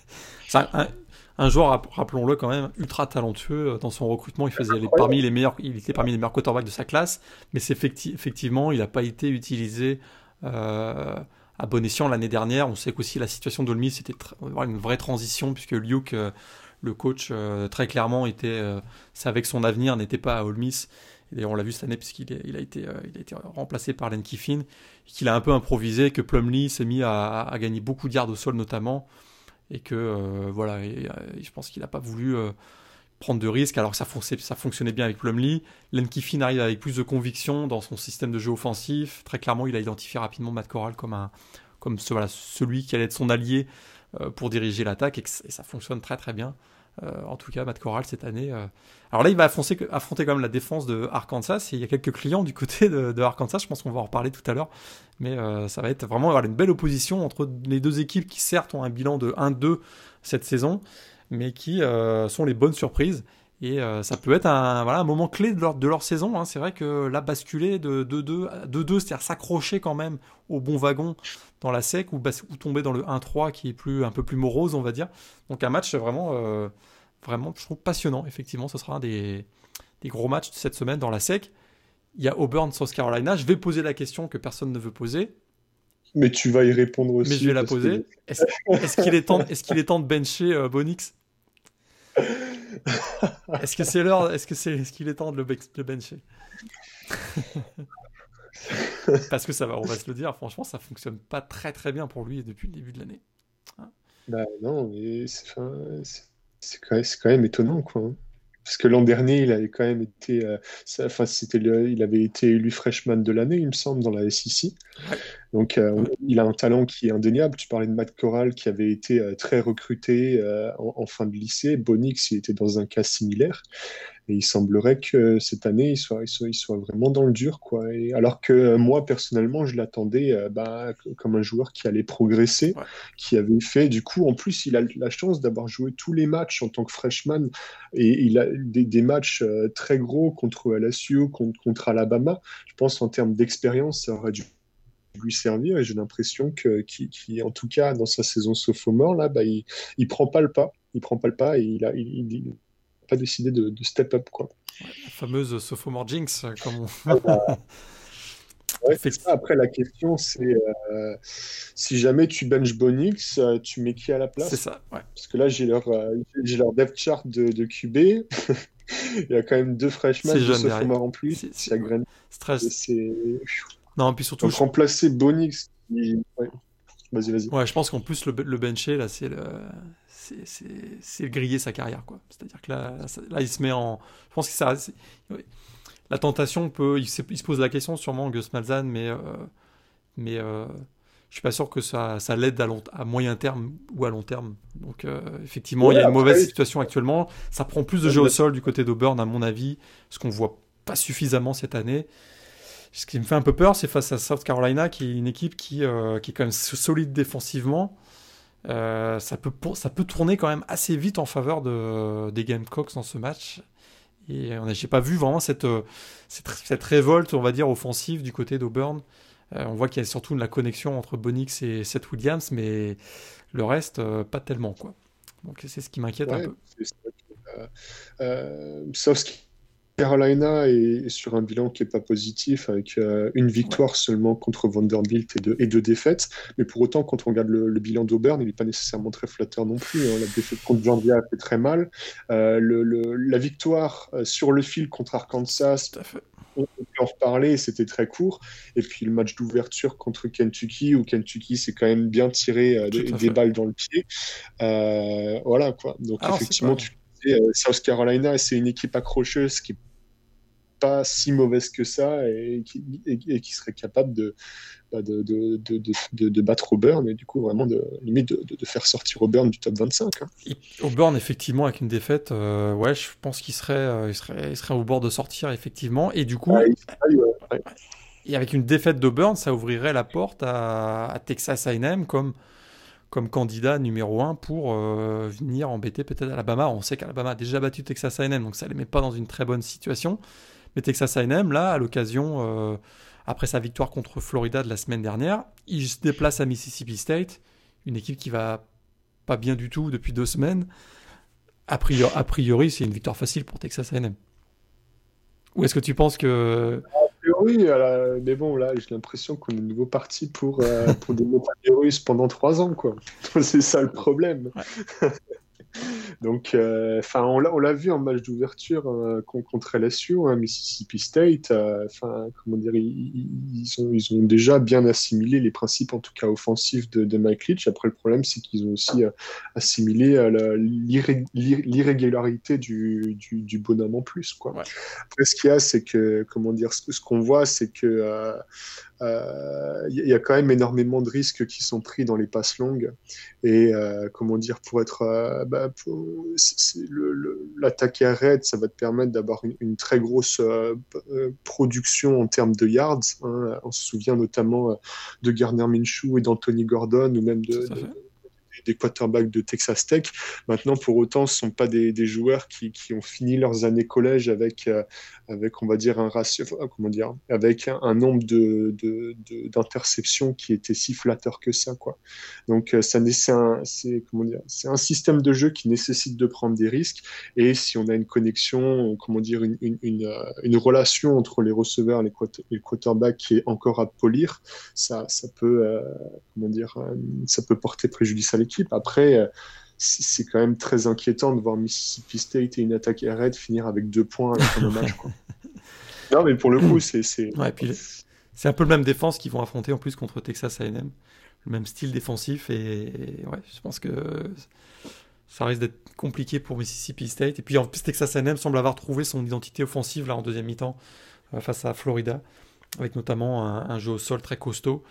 (laughs) un joueur, rappelons-le quand même, ultra talentueux euh, dans son recrutement. Il faisait parmi les meilleurs, il était parmi les meilleurs quarterbacks de sa classe, mais c'est effectivement, il n'a pas été utilisé euh, à bon escient l'année dernière. On sait qu'aussi la situation d'Olmis c'était une vraie transition puisque Luke, euh, le coach, très clairement était, savait que son avenir n'était pas à Olmis. Et d'ailleurs, on l'a vu cette année puisqu'il il a été, il a été remplacé par Len Kiffin, qu'il a un peu improvisé, que Plumlee s'est mis à, à, gagner beaucoup de yards au sol notamment et que euh, voilà, euh, je pense qu'il n'a pas voulu euh, prendre de risques alors que ça, fonctionnait bien avec Plumlee. Len Kiffin arrive avec plus de conviction dans son système de jeu offensif. Très clairement, il a identifié rapidement Matt Corral comme, comme celui qui allait être son allié pour diriger l'attaque et, ça fonctionne très très bien. Euh, en tout cas, Matt Corral cette année. Euh. Alors là, il va affronter, affronter quand même la défense de Arkansas. Il y a quelques clients du côté de, Arkansas. Je pense qu'on va en reparler tout à l'heure. Mais euh, ça va être vraiment une belle opposition entre les deux équipes qui, certes, ont un bilan de 1-2 cette saison, mais qui sont les bonnes surprises. Et ça peut être un, voilà, un moment clé de leur, de leur saison. Hein. C'est vrai que là, basculer de 2-2, c'est-à-dire s'accrocher quand même au bon wagon dans la sec ou, ou tomber dans le 1-3 qui est plus, un peu plus morose, on va dire. Donc un match vraiment, euh, vraiment, je trouve passionnant. Effectivement, ce sera un des, des, gros matchs de cette semaine dans la sec. Il y a Auburn, South Carolina. Je vais poser la question que personne ne veut poser. Mais tu vas y répondre aussi. Mais je vais la poser. Est-ce qu'il est, temps, est, qu'il est temps de bencher euh, Bonix? Est-ce que c'est l'heure Est-ce que c'est est-ce qu'il est temps de le, bencher? (laughs) Parce que ça va, on va se le dire, franchement, ça fonctionne pas très très bien pour lui depuis le début de l'année. Hein? Bah non, mais c'est quand, quand, même étonnant, quoi. Hein. Parce que l'an dernier, il avait quand même été, euh, enfin, c'était il avait été élu freshman de l'année, il me semble, dans la SEC. Donc, euh, il a un talent qui est indéniable. Tu parlais de Matt Corral qui avait été euh, très recruté en, en, fin de lycée. Bonix, il était dans un cas similaire. Et il semblerait que cette année, il soit, il soit, vraiment dans le dur. Quoi. Et alors que moi, personnellement, je l'attendais euh, bah, comme un joueur qui allait progresser, qui avait fait, du coup, en plus, il a la chance d'avoir joué tous les matchs en tant que freshman. Et il a des, des matchs euh, très gros contre LSU, contre, contre Alabama. Je pense en termes d'expérience, ça aurait dû lui servir et j'ai l'impression que qui, en tout cas dans sa saison sophomore là bah, il, il prend pas le pas il prend pas le pas et il a il, pas décidé de, step up. Quoi. la fameuse sophomore jinx, comme on... Ah bah, (laughs) Après, la question, c'est euh, si jamais tu bench Bonix, euh, tu mets qui à la place? C'est ça, ouais. Parce que là, j'ai leur, euh, leur depth chart de, de QB. (laughs) Il y a quand même deux freshmen de sophomore en plus. C'est Stress. Non, puis surtout. Donc, remplacer Bonix. Vas-y, vas-y. Ouais, je pense qu'en plus, le, le bencher, là, c'est le c'est griller sa carrière. quoi. C'est-à-dire que là, là, il se met en. Je pense que ça. La tentation peut. Il se, pose la question, sûrement, Gus Malzahn, mais. Euh, mais euh, je suis pas sûr que ça, ça l'aide à, à, moyen terme ou à long terme. Donc, euh, effectivement, il y a une mauvaise situation actuellement. Ça prend plus de jeu au sol du côté d'Auburn, à mon avis, ce qu'on voit pas suffisamment cette année. Ce qui me fait un peu peur, c'est face à South Carolina, qui est une équipe qui, qui est quand même solide défensivement, euh, ça, peut, ça peut tourner quand même assez vite en faveur de, des Gamecocks dans ce match. Et j'ai pas vu vraiment cette, euh, cette, cette, révolte, on va dire, offensive du côté d'Auburn. Euh, on voit qu'il y a surtout la connexion entre Bonix et Seth Williams, mais le reste, pas tellement. Quoi. Donc c'est ce qui m'inquiète un peu. Sauf Carolina est sur un bilan qui n'est pas positif, avec euh, une victoire seulement contre Vanderbilt et deux, et deux défaites. Mais pour autant, quand on regarde le, bilan d'Auburn, il n'est pas nécessairement très flatteur non plus. Hein. La défaite contre Georgia a fait très mal. Euh, le, la victoire euh, sur le fil contre Arkansas, on peut en reparler, c'était très court. Et puis le match d'ouverture contre Kentucky, où Kentucky s'est quand même bien tiré des, balles dans le pied. voilà quoi. Donc effectivement, tu South Carolina, c'est une équipe accrocheuse qui pas si mauvaise que ça et qui, et, qui serait capable de, bah, de, de, de, de, battre Auburn et du coup vraiment de limite de, faire sortir Auburn du top 25. Hein. Auburn effectivement avec une défaite, euh, ouais, je pense qu'il serait, euh, il serait, il serait au bord de sortir effectivement et du coup. Et avec une défaite d'Auburn, ça ouvrirait la porte à, à Texas A&M comme comme candidat numéro un pour euh, venir embêter peut-être Alabama. On sait qu'Alabama a déjà battu Texas A&M, donc ça ne les met pas dans une très bonne situation. Mais Texas A&M, là, à l'occasion, euh, après sa victoire contre Florida de la semaine dernière, il se déplace à Mississippi State, une équipe qui va pas bien du tout depuis deux semaines. A priori, a priori c'est une victoire facile pour Texas A&M. Ou est-ce que tu penses que oui, mais bon, là, j'ai l'impression qu'on est de nouveau parti pour, euh, pour des montagnes pendant trois ans, quoi. (laughs) C'est ça le problème. (laughs) Donc, euh, enfin, on l'a vu en match d'ouverture euh, contre LSU, hein, Mississippi State. Euh, enfin, comment dire, ils, ont, ils ont déjà bien assimilé les principes, en tout cas offensifs, de, Mike Leach. Après, le problème, c'est qu'ils ont aussi assimilé l'irrégularité du, du, bonhomme en plus. Quoi. Après, ce qu'il y a, c'est que, comment dire, ce qu'on voit, c'est que il euh, y, a quand même énormément de risques qui sont pris dans les passes longues. Et euh, comment dire, pour être. Euh, bah, l'attaquer à raid, ça va te permettre d'avoir une, très grosse production en termes de yards. Hein. On se souvient notamment de Garner Minshew et d'Anthony Gordon, ou même de des quarterbacks de Texas Tech. Maintenant, pour autant, ce ne sont pas des, joueurs qui, ont fini leurs années collège avec, euh, avec on va dire, un ratio, comment dire, avec un, nombre d'interceptions de, de, qui était si flatteur que ça. Quoi. Donc, euh, ça, c'est un, un système de jeu qui nécessite de prendre des risques. Et si on a une connexion, comment dire, une, une, euh, relation entre les receveurs et les quarterbacks qui est encore à polir, ça, ça peut, comment dire, ça peut porter préjudice à l'équipe. Après, euh, c'est quand même très inquiétant de voir Mississippi State et une attaque raid finir avec deux points à la fin de match. (laughs) non, mais pour le coup, c'est. c'est un peu le même défense qu'ils vont affronter en plus contre Texas A&M. Le même style défensif. Et, ouais, je pense que ça risque d'être compliqué pour Mississippi State. Et puis en plus, Texas A&M semble avoir trouvé son identité offensive là en deuxième mi-temps euh, face à Florida, avec notamment un, jeu au sol très costaud.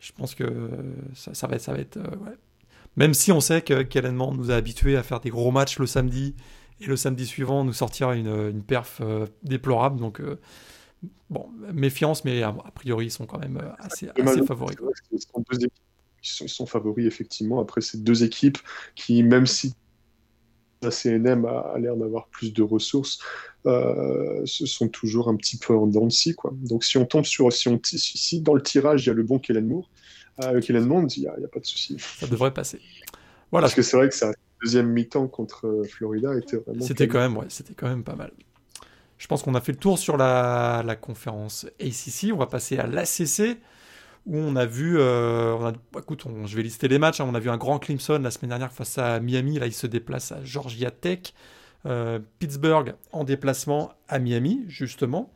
Je pense que ça, va être, ça va être euh, même si on sait que Kellen nous a habitués à faire des gros matchs le samedi et le samedi suivant nous sortir une, une perf euh, déplorable. Donc, euh, bon, méfiance, mais a, priori, ils sont quand même euh, assez, favoris. Ils sont, favoris, effectivement. Après, ces deux équipes qui, même si la CNM a, l'air d'avoir plus de ressources, ce sont toujours un petit peu en dents de scie, quoi. Donc, si on tombe sur, si, on, si, dans le tirage, il y a le bon Kellen Moore, avec Hélène Monde, il n'y a, pas de souci. Ça devrait passer. Voilà. Parce que c'est vrai que sa deuxième mi-temps contre euh, Florida était vraiment. C'était quand même, ouais, c'était quand même pas mal. Je pense qu'on a fait le tour sur la, la conférence ACC. On va passer à l'ACC où on a vu, euh, on a, écoute, je vais lister les matchs. Hein. on a vu un grand Clemson la semaine dernière face à Miami. Là, il se déplace à Georgia Tech. Euh, Pittsburgh en déplacement à Miami, justement.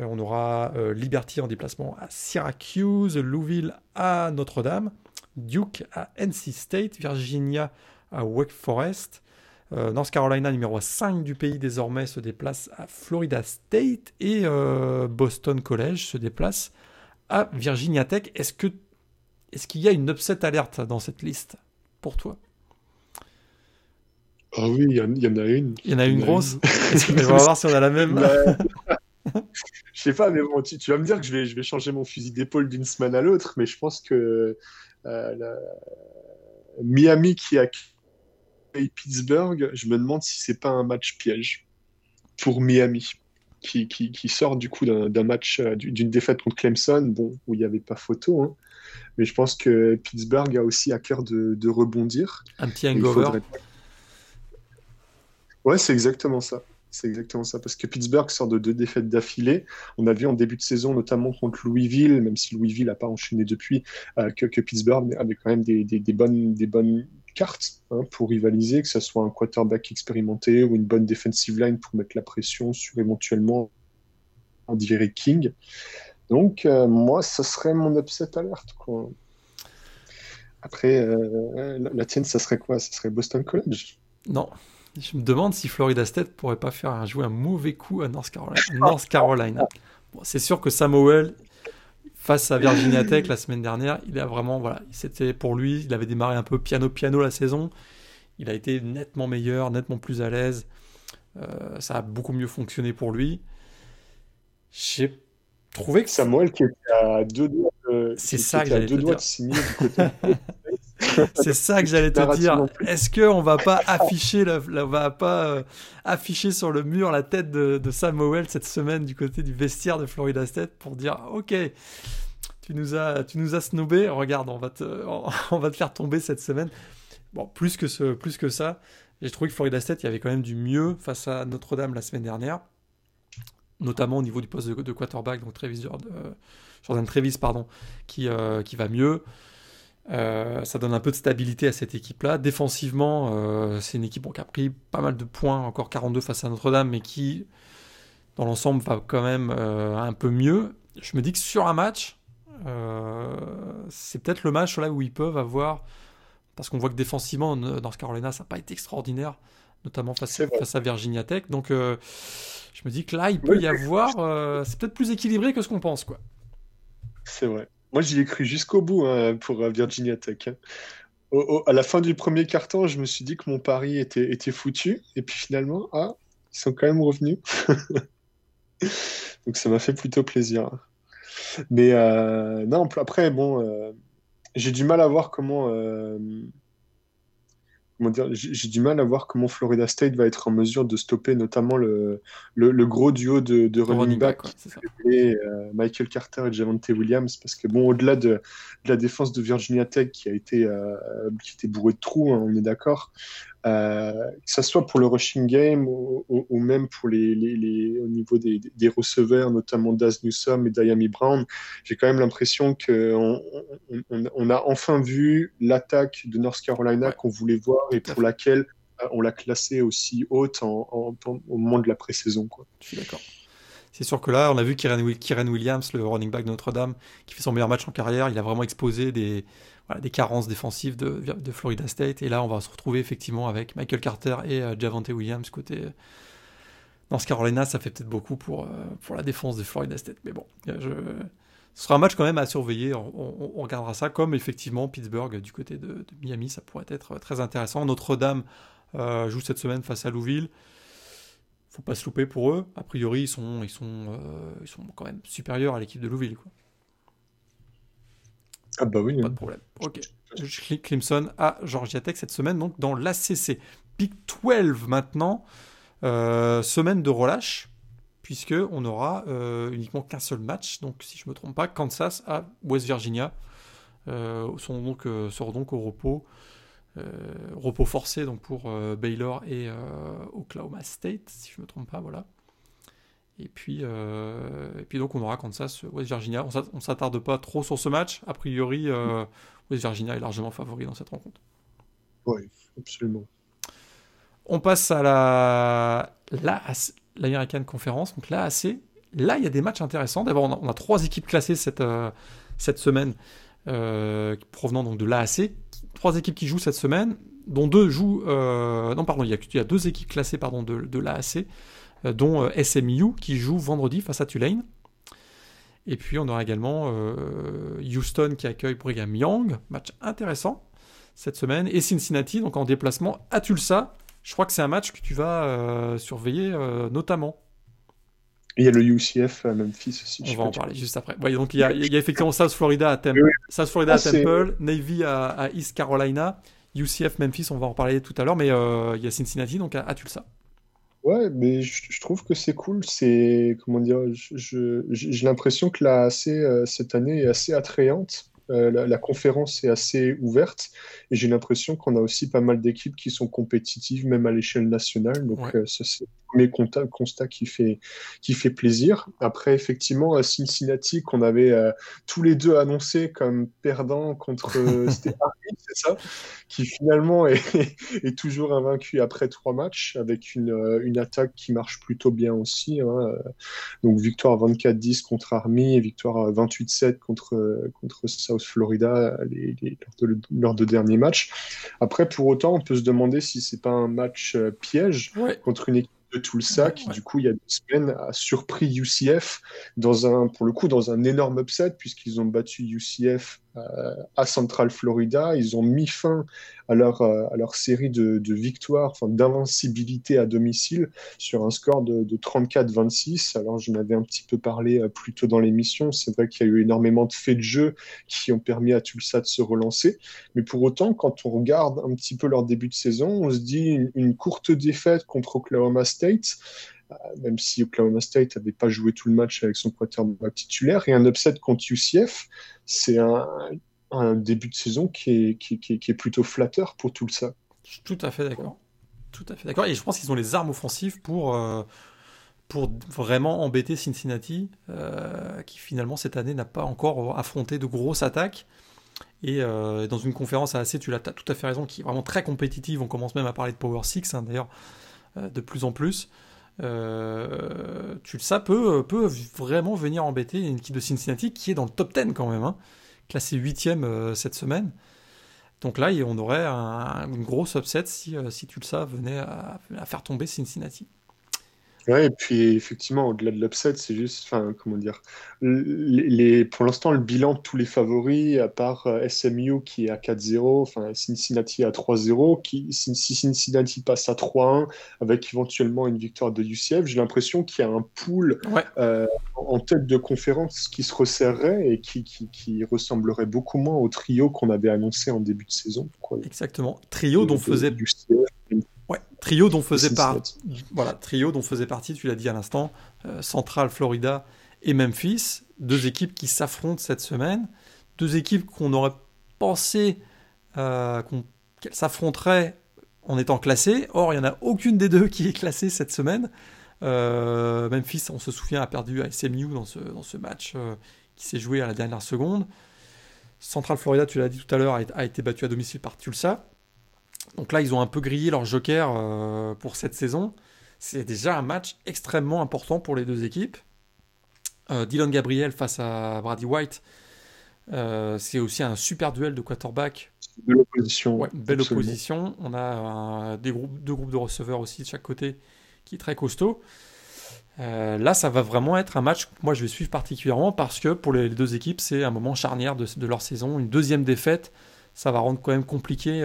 Euh, on aura euh, Liberty en déplacement à Syracuse, Louisville à Notre-Dame, Duke à NC State, Virginia à Wake Forest. Euh, North Carolina, numéro 5 du pays désormais, se déplace à Florida State et Boston College se déplace à Virginia Tech. Est-ce que est-ce qu'il y a une upset alerte dans cette liste pour toi? Ah oui, il y, en a une. Il y en a une grosse? (laughs) on va voir si on a la même. Je sais pas, mais bon, tu, vas me dire que je vais, je vais changer mon fusil d'épaule d'une semaine à l'autre, mais je pense que euh, Miami qui a Pittsburgh, je me demande si c'est pas un match piège pour Miami. Qui, qui, sort du coup d'un match, euh, d'une défaite contre Clemson, bon, où il n'y avait pas photo, hein. mais je pense que Pittsburgh a aussi à cœur de, rebondir. Un petit hangover. Ouais, c'est exactement ça. C'est exactement ça, parce que Pittsburgh sort de deux défaites d'affilée. On a vu en début de saison, notamment contre Louisville, même si Louisville n'a pas enchaîné depuis, euh, que, Pittsburgh avait quand même des, bonnes, cartes hein, pour rivaliser, que ce soit un quarterback expérimenté ou une bonne defensive line pour mettre la pression sur éventuellement Derek King. Donc, euh, moi, ce serait mon upset alerte. Après, euh, la, la tienne, ça serait quoi? Ça serait Boston College? Non, Je me demande si Florida State pourrait pas faire jouer un mauvais coup à North Carolina. North Carolina. Bon, c'est sûr que Samuel, face à Virginia (laughs) Tech la semaine dernière, il a vraiment, voilà, c'était pour lui, il avait démarré un peu piano-piano la saison. Il a été nettement meilleur, nettement plus à l'aise. Euh, ça a beaucoup mieux fonctionné pour lui. J'ai trouvé que Samuel qui était à deux doigts de, c'est ça que deux doigts de signer du côté (laughs) (laughs) C'est ça que j'allais te dire. Est-ce qu'on va pas afficher, on va pas euh, afficher sur le mur la tête de, de Samuel cette semaine du côté du vestiaire de Florida State pour dire, ok, tu nous as, tu nous as snobé. Regarde, on va te, (laughs) on va te faire tomber cette semaine. Bon, plus que ce, plus que ça, j'ai trouvé que Florida State, il y avait quand même du mieux face à Notre-Dame la semaine dernière, notamment au niveau du poste de, quarterback, donc Travis, euh, Jordan Travis, pardon, qui, euh, qui va mieux. Euh, ça donne un peu de stabilité à cette équipe-là. Défensivement, euh, c'est une équipe qui a pris pas mal de points, encore 42 face à Notre-Dame, mais qui, dans l'ensemble, va quand même euh, un peu mieux. Je me dis que sur un match, c'est peut-être le match là où ils peuvent avoir, parce qu'on voit que défensivement, dans ce Carolina, ça n'a pas été extraordinaire, notamment face, face à Virginia Tech. Donc, je me dis que là, il peut y avoir, c'est peut-être plus équilibré que ce qu'on pense, quoi. C'est vrai. Moi, j'y ai cru jusqu'au bout hein, pour euh, Virginia Tech. Hein. à la fin du premier carton, je me suis dit que mon pari était, foutu. Et puis finalement, ah, ils sont quand même revenus. (laughs) Donc ça m'a fait plutôt plaisir. Mais euh, non, après, bon, euh, j'ai du mal à voir comment j'ai du mal à voir comment Florida State va être en mesure de stopper notamment le, le, gros duo de, de running, back, et, euh, Michael Carter et Javante Williams, parce que bon, au-delà de, la défense de Virginia Tech qui a été, euh, qui était bourrée de trous, hein, on est d'accord, euh, que ce soit pour le rushing game ou, même pour les, les, au niveau des, des, receveurs, notamment Daz Newsom et Diami Brown, j'ai quand même l'impression qu'on on, on, a enfin vu l'attaque de North Carolina qu'on voulait voir et pour laquelle euh, on l'a classé aussi haute en, au moment de la pré-saison. Je suis d'accord. C'est sûr que là, on a vu Kieran, Williams, le running back de Notre-Dame, qui fait son meilleur match en carrière. Il a vraiment exposé des, des carences défensives de, Florida State. Et là, on va se retrouver effectivement avec Michael Carter et euh, Javante Williams côté. Dans ce Carolina, ça fait peut-être beaucoup pour, euh, pour la défense de Florida State. Mais bon, je... ce sera un match quand même à surveiller. On, regardera ça comme effectivement Pittsburgh du côté de, Miami. Ça pourrait être très intéressant. Notre-Dame euh, joue cette semaine face à Louisville faut pas se louper pour eux. A priori, ils sont, ils sont, ils sont quand même supérieurs à l'équipe de Louisville. Ah bah oui. Pas de problème. Ok. Clemson à Georgia Tech cette semaine, donc dans l'ACC. Big 12 maintenant, euh, semaine de relâche, puisque on aura euh, uniquement qu'un seul match. Donc si je me trompe pas, Kansas à West Virginia euh, sont donc, seront donc au repos. repos forcé donc pour Baylor et Oklahoma State, si je me trompe pas, voilà. Et puis, euh, et puis donc on aura Kansas, West Virginia. On s'attarde pas trop sur ce match. A priori, euh, West Virginia est largement favori dans cette rencontre. Oui, absolument. On passe à la l'American Conference, donc l'AAC. Là, il y a des matchs intéressants. D'abord, on, a trois équipes classées cette, euh, cette semaine, provenant donc de l'AAC. Trois équipes qui jouent cette semaine, dont deux jouent. non, pardon, il y, a, il y, a, deux équipes classées pardon, de, de l'AAC. Euh, dont euh, SMU qui joue vendredi face à Tulane. Et puis on aura également euh, Houston qui accueille Brigham Young, match intéressant cette semaine, et Cincinnati donc en déplacement à Tulsa. Je crois que c'est un match que tu vas surveiller notamment. Il y a le UCF à Memphis aussi. On va en parler juste après. donc il y, a, effectivement South Florida à, South Florida à ah, Temple, Navy à, East Carolina, UCF Memphis, on va en parler tout à l'heure, mais il y a Cincinnati donc à Tulsa. Ouais, mais je, trouve que c'est cool. C'est comment dire, j'ai l'impression que la AC euh, cette année est assez attrayante. Euh, la, conférence est assez ouverte et j'ai l'impression qu'on a aussi pas mal d'équipes qui sont compétitives même à l'échelle nationale. Donc euh, ça c'est le premier constat, constat, qui fait qui fait plaisir. Après effectivement à Cincinnati qu'on avait tous les deux annoncé comme perdant contre (laughs) c'était c'est ça, qui finalement (laughs) est, toujours invaincu après trois matchs, avec une, euh, une, attaque qui marche plutôt bien aussi. Hein. Donc victoire 24-10 contre Army et victoire 28-7 contre, contre South Florida les, lors, de, derniers matchs. Après, pour autant, on peut se demander si c'est pas un match piège contre une équipe de Tulsa, qui du coup, il y a deux semaines, a surpris UCF dans un, pour le coup, dans un énorme upset, puisqu'ils ont battu UCF à Central Florida. Ils ont mis fin à leur, euh, série de, victoires, enfin, d'invincibilité à domicile sur un score de, de 34-26. Alors, je m'avais un petit peu parlé euh, plus tôt dans l'émission. C'est vrai qu'il y a eu énormément de faits de jeu qui ont permis à Tulsa de se relancer. Mais pour autant, quand on regarde un petit peu leur début de saison, on se dit une, une courte défaite contre Oklahoma State même si Oklahoma State n'avait pas joué tout le match avec son quarterback titulaire, et un upset contre UCF, c'est un, début de saison qui est, qui, est plutôt flatteur pour tout ça. Je suis tout à fait d'accord. Tout à fait d'accord. Et je pense qu'ils ont les armes offensives pour, euh, pour vraiment embêter Cincinnati, euh, qui finalement cette année n'a pas encore affronté de grosses attaques. Et euh, dans une conférence assez, tu as tout à fait raison, qui est vraiment très compétitive. On commence même à parler de Power 6, hein, d'ailleurs, de plus en plus. Euh, Tulsa peut, vraiment venir embêter une équipe de Cincinnati qui est dans le top 10 quand même, hein, classé 8ème euh, cette semaine. Donc là, on aurait un, une grosse upset si, euh, si Tulsa venait à, faire tomber Cincinnati. Ouais, et puis effectivement, au-delà de l'upset, c'est juste, enfin, comment dire, les, pour l'instant, le bilan de tous les favoris, à part euh, SMU qui est à 4-0, enfin, Cincinnati à 3-0, qui, si Cincinnati passe à 3-1, avec éventuellement une victoire de UCF, j'ai l'impression qu'il y a un pool euh, en tête de conférence qui se resserrerait et qui, qui, qui ressemblerait beaucoup moins au trio qu'on avait annoncé en début de saison. Exactement. Trio dont faisait trio dont faisait partie, voilà, trio dont faisait partie, tu l'as dit à l'instant, euh, Central Florida et Memphis, deux équipes qui s'affrontent cette semaine, deux équipes qu'on aurait pensé euh, qu'elles s'affronteraient en étant classées. Or, il n'y en a aucune des deux qui est classée cette semaine. Euh, Memphis, on se souvient, a perdu à SMU dans ce, dans ce match qui s'est joué à la dernière seconde. Central Florida, tu l'as dit tout à l'heure, a, été battu à domicile par Tulsa. Donc là, ils ont un peu grillé leur joker euh, pour cette saison. C'est déjà un match extrêmement important pour les deux équipes. Euh, Dylan Gabriel face à Brady White, euh, c'est aussi un super duel de quarterback. Belle opposition. Ouais, belle opposition. On a des groupes, deux groupes de receveurs aussi de chaque côté qui est très costaud. là, ça va vraiment être un match que moi je vais suivre particulièrement parce que pour les deux équipes, c'est un moment charnière de, de, leur saison. Une deuxième défaite, ça va rendre quand même compliqué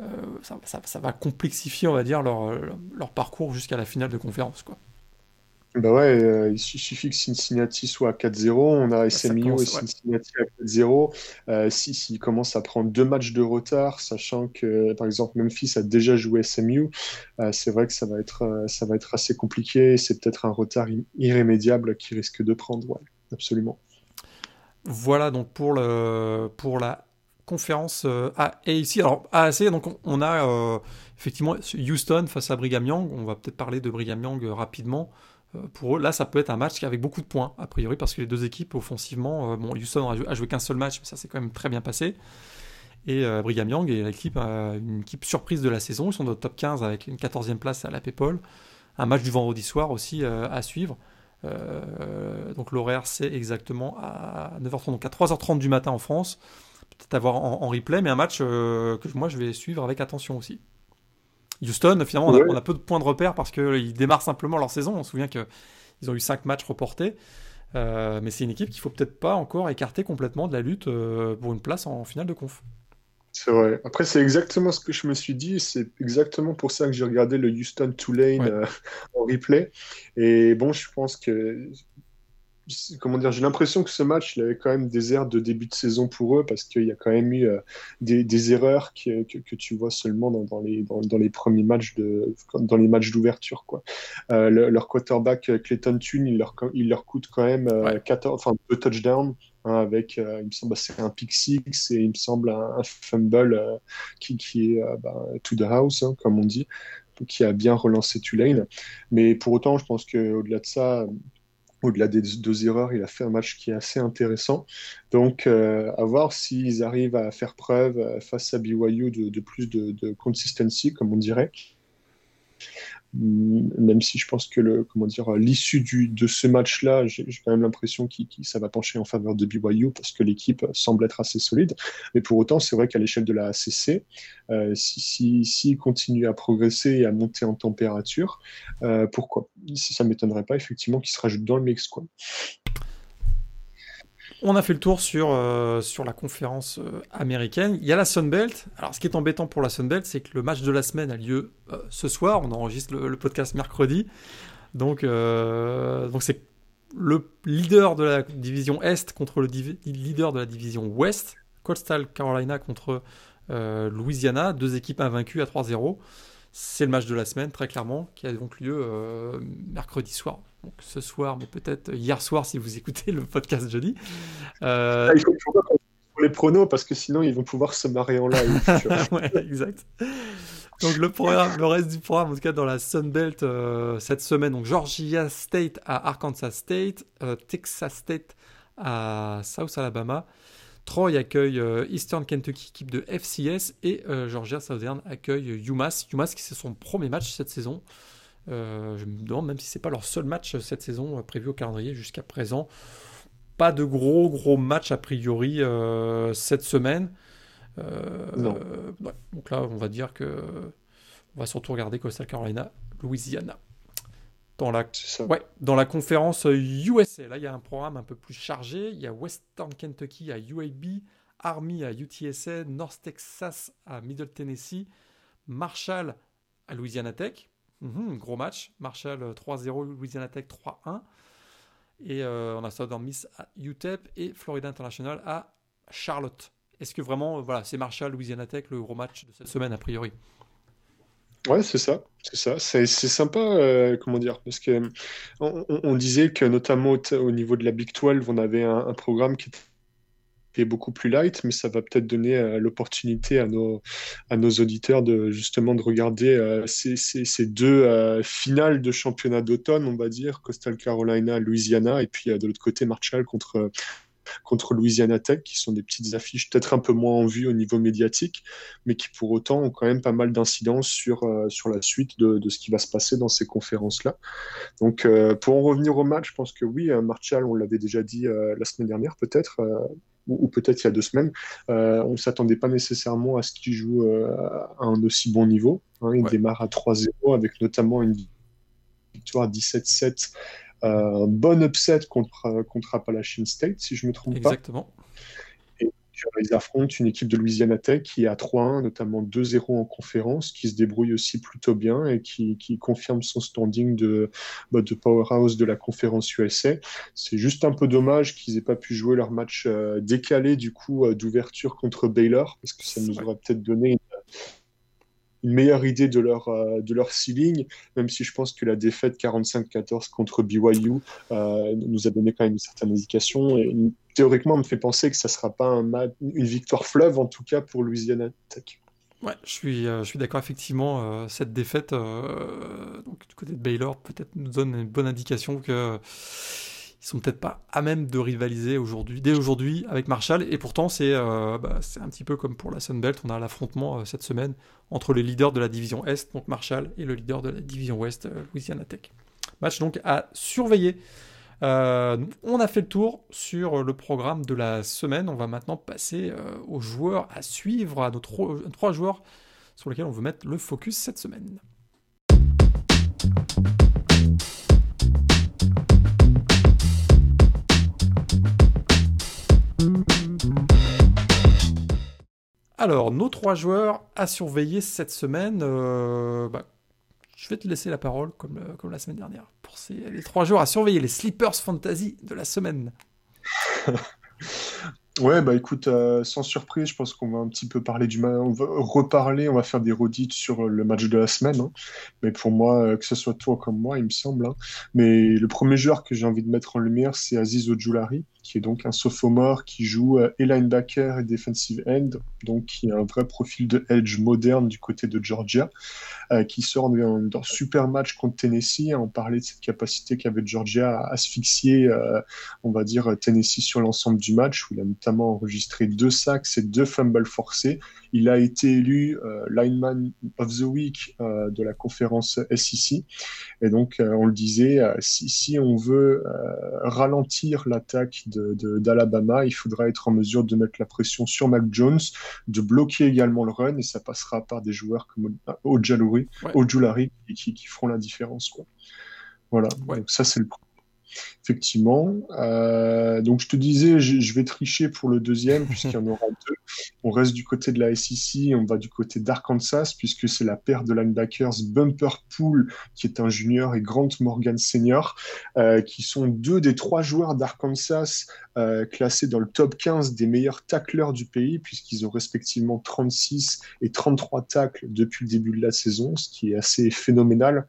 euh, ça, va complexifier, on va dire, leur, leur parcours jusqu'à la finale de conférence. Quoi. Bah ouais, euh, il suffit que Cincinnati soit à 4-0, on a SMU et Cincinnati à 4-0. Euh, si s'ils commencent à prendre deux matchs de retard, sachant que par exemple Memphis a déjà joué SMU, c'est vrai que ça va être ça va être assez compliqué. C'est peut-être un retard irrémédiable qui risque de prendre, ouais, absolument. Voilà donc pour le pour la conférence euh, A et ici. Alors AAC, donc on, a euh, effectivement Houston face à Brigham Young. On va peut-être parler de Brigham Young euh, rapidement. pour eux, là, ça peut être un match avec beaucoup de points, a priori, parce que les deux équipes, offensivement, bon, Houston a joué, qu'un seul match, mais ça s'est quand même très bien passé. Et Brigham Young est l'équipe, une équipe surprise de la saison. Ils sont dans le top 15 avec une 14e place à la Paypal. Un match du vendredi soir aussi à suivre. donc l'horaire, c'est exactement à 9h30, donc à 3h30 du matin en France peut-être avoir en, replay, mais un match euh, que moi je vais suivre avec attention aussi. Houston, finalement, on, a, peu de points de repère parce qu'ils démarrent simplement leur saison. On se souvient qu'ils ont eu 5 matchs reportés. Euh, mais c'est une équipe qu'il faut peut-être pas encore écarter complètement de la lutte euh, pour une place en finale de conf. C'est vrai. Après, c'est exactement ce que je me suis dit. C'est exactement pour ça que j'ai regardé le Houston Tulane (laughs) en replay. Et bon, je pense que comment dire, j'ai l'impression que ce match, il avait quand même des airs de début de saison pour eux parce qu'il y a quand même eu euh, des, erreurs que, que, tu vois seulement dans, dans les, dans, les premiers matchs de, dans les matchs d'ouverture, quoi. Euh, leur quarterback euh, Clayton Tune, il leur, il leur coûte quand même 14, enfin deux touchdowns. Hein, avec, il me semble, c'est un pick six et il me semble un, fumble qui, qui est bah, to the house, hein, comme on dit, qui a bien relancé Tulane. Mais pour autant, je pense qu'au-delà de ça, au-delà des deux erreurs, il a fait un match qui est assez intéressant. Donc, euh, à voir s'ils arrivent à faire preuve euh, face à BYU de, plus de, de, consistency, comme on dirait. Mm, même si je pense que le comment dire l'issue de ce match-là, j'ai quand même l'impression que ça va pencher en faveur de BYU parce que l'équipe semble être assez solide. Mais pour autant, c'est vrai qu'à l'échelle de la ACC, euh, si, si, continue à progresser et à monter en température, euh, pourquoi? Ça m'étonnerait pas effectivement qu'il se rajoute dans le mix quoi. On a fait le tour sur, euh, la conférence euh, américaine. Il y a la Sunbelt. Alors, ce qui est embêtant pour la Sunbelt, c'est que le match de la semaine a lieu euh, ce soir. On enregistre le, podcast mercredi. Donc, donc c'est le leader de la division Est contre le leader de la division Ouest. Coastal Carolina contre Louisiana. Deux équipes invaincues à 3-0. C'est le match de la semaine, très clairement, qui a donc lieu mercredi soir donc ce soir, mais peut-être hier soir si vous écoutez le podcast jeudi. Euh... Ah, il faut pour les pronos parce que sinon ils vont pouvoir se marrer en live. (laughs) ouais, exact. Donc le, programme, le reste du programme, en tout cas dans la Sun Belt euh, cette semaine, donc Georgia State à Arkansas State, euh, Texas State à South Alabama, Troy accueille euh, Eastern Kentucky, équipe de FCS, et Georgia Southern accueille UMass. UMass qui c'est son premier match cette saison. Euh, je me demande même si c'est pas leur seul match cette saison euh, prévu au calendrier jusqu'à présent. Pas de gros gros match a priori euh, cette semaine. donc là, on va dire que on va surtout regarder Coastal Carolina, Louisiana. Dans la, ouais, dans la conférence USA, là il y a un programme un peu plus chargé. Il y a Western Kentucky à UAB, Army à UTSA, North Texas à Middle Tennessee, Marshall à Louisiana Tech, Mhm, gros match. Marshall 3-0, euh, Louisiana Tech 3-1. Et euh, on a Southern Miss à UTEP et Florida International à Charlotte. Est-ce que vraiment, euh, voilà, c'est Marshall, Louisiana Tech, le gros match de cette semaine a priori? Ouais, c'est ça, c'est ça. C'est, sympa, comment dire, parce que on, disait que notamment au, niveau de la Big 12, on avait un, programme qui était beaucoup plus light, mais ça va peut-être donner euh, l'opportunité à nos, à nos auditeurs de justement de regarder euh, ces, deux euh, finales de championnat d'automne, on va dire, Coastal Carolina, Louisiana, et puis de l'autre côté Marshall contre contre Louisiana Tech, qui sont des petites affiches peut-être un peu moins en vue au niveau médiatique, mais qui pour autant ont quand même pas mal d'incidence sur, sur la suite de, de, ce qui va se passer dans ces conférences-là. Donc pour en revenir au match, je pense que oui, Marshall, on l'avait déjà dit la semaine dernière peut-être, ou, peut-être il y a deux semaines, euh, on ne s'attendait pas nécessairement à ce qu'il joue euh, à un aussi bon niveau. Hein. il démarre à 3-0 avec notamment une victoire 17-7, euh, un bon upset contre, contre Appalachian State, si je ne me trompe pas. Exactement ils affrontent une équipe de Louisiana Tech qui est à 3-1, notamment 2-0 en conférence, qui se débrouille aussi plutôt bien et qui, confirme son standing de, bah, de powerhouse de la conférence USA. C'est juste un peu dommage qu'ils aient pas pu jouer leur match euh, décalé du coup euh, d'ouverture contre Baylor, parce que ça nous aurait peut-être donné une, une meilleure idée de leur, euh, de leur ceiling, même si je pense que la défaite 45-14 contre BYU euh, nous a donné quand même une certaine indication. Et théoriquement, on me fait penser que ça ne sera pas un une victoire fleuve, en tout cas pour Louisiana Tech. Ouais, je suis, euh, suis d'accord, effectivement, cette défaite donc, du côté de Baylor peut-être nous donne une bonne indication que ils sont peut-être pas à même de rivaliser aujourd'hui, dès aujourd'hui avec Marshall. Et pourtant, c'est euh, bah, un petit peu comme pour la Sunbelt. On a l'affrontement euh, cette semaine entre les leaders de la division Est, donc Marshall, et le leader de la division Ouest, euh, Louisiana Tech. Match donc à surveiller. on a fait le tour sur le programme de la semaine. On va maintenant passer aux joueurs à suivre, à nos trois joueurs sur lesquels on veut mettre le focus cette semaine. Alors, nos trois joueurs à surveiller cette semaine, euh, bah, je vais te laisser la parole comme, euh, comme la semaine dernière. Pour les trois joueurs à surveiller, les Sleepers Fantasy de la semaine. (laughs) Ouais, bah écoute, euh, sans surprise, je pense qu'on va un petit peu parler du match, on va reparler, on va faire des redites sur le match de la semaine. Hein. Mais pour moi, euh, que ce soit toi comme moi, il me semble. Hein. Mais le premier joueur que j'ai envie de mettre en lumière, c'est Aziz Ojulari, qui est donc un sophomore qui joue euh, et linebacker et defensive end, donc qui a un vrai profil de edge moderne du côté de Georgia, euh, qui sort d'un super match contre Tennessee. On parlait de cette capacité qu'avait Georgia à asphyxier, euh, on va dire, Tennessee sur l'ensemble du match, où il a notamment enregistré deux sacks et deux fumbles forcés. Il a été élu lineman of the week de la conférence SEC. Et donc, on le disait, si, si on veut ralentir l'attaque d'Alabama, il faudra être en mesure de mettre la pression sur Mac Jones, de bloquer également le run, et ça passera par des joueurs comme Ojulari, ouais. qui, qui, feront la différence. Quoi. Voilà, donc ça c'est le Effectivement. Euh, donc je te disais, je, vais tricher pour le deuxième, (laughs) puisqu'il y en aura deux. On reste du côté de la SEC, on va du côté d'Arkansas, puisque c'est la paire de linebackers Bumper Pool, qui est un junior, et Grant Morgan senior, euh, qui sont deux des trois joueurs d'Arkansas euh, classés dans le top 15 des meilleurs tacleurs du pays, puisqu'ils ont respectivement 36 et 33 tacles depuis le début de la saison, ce qui est assez phénoménal.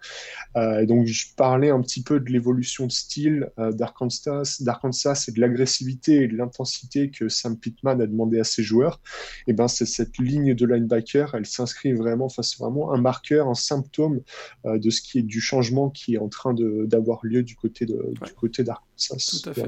Donc je parlais un petit peu de l'évolution de style d'Arkansas, d'Arkansas et de l'agressivité et de l'intensité que Sam Pittman a demandé à ses joueurs et eh ben c'est cette ligne de linebacker, elle s'inscrit vraiment face vraiment un marqueur, un symptôme euh, de ce qui est du changement qui est en train d'avoir lieu du côté de du côté d'Arkansas. Tout à fait.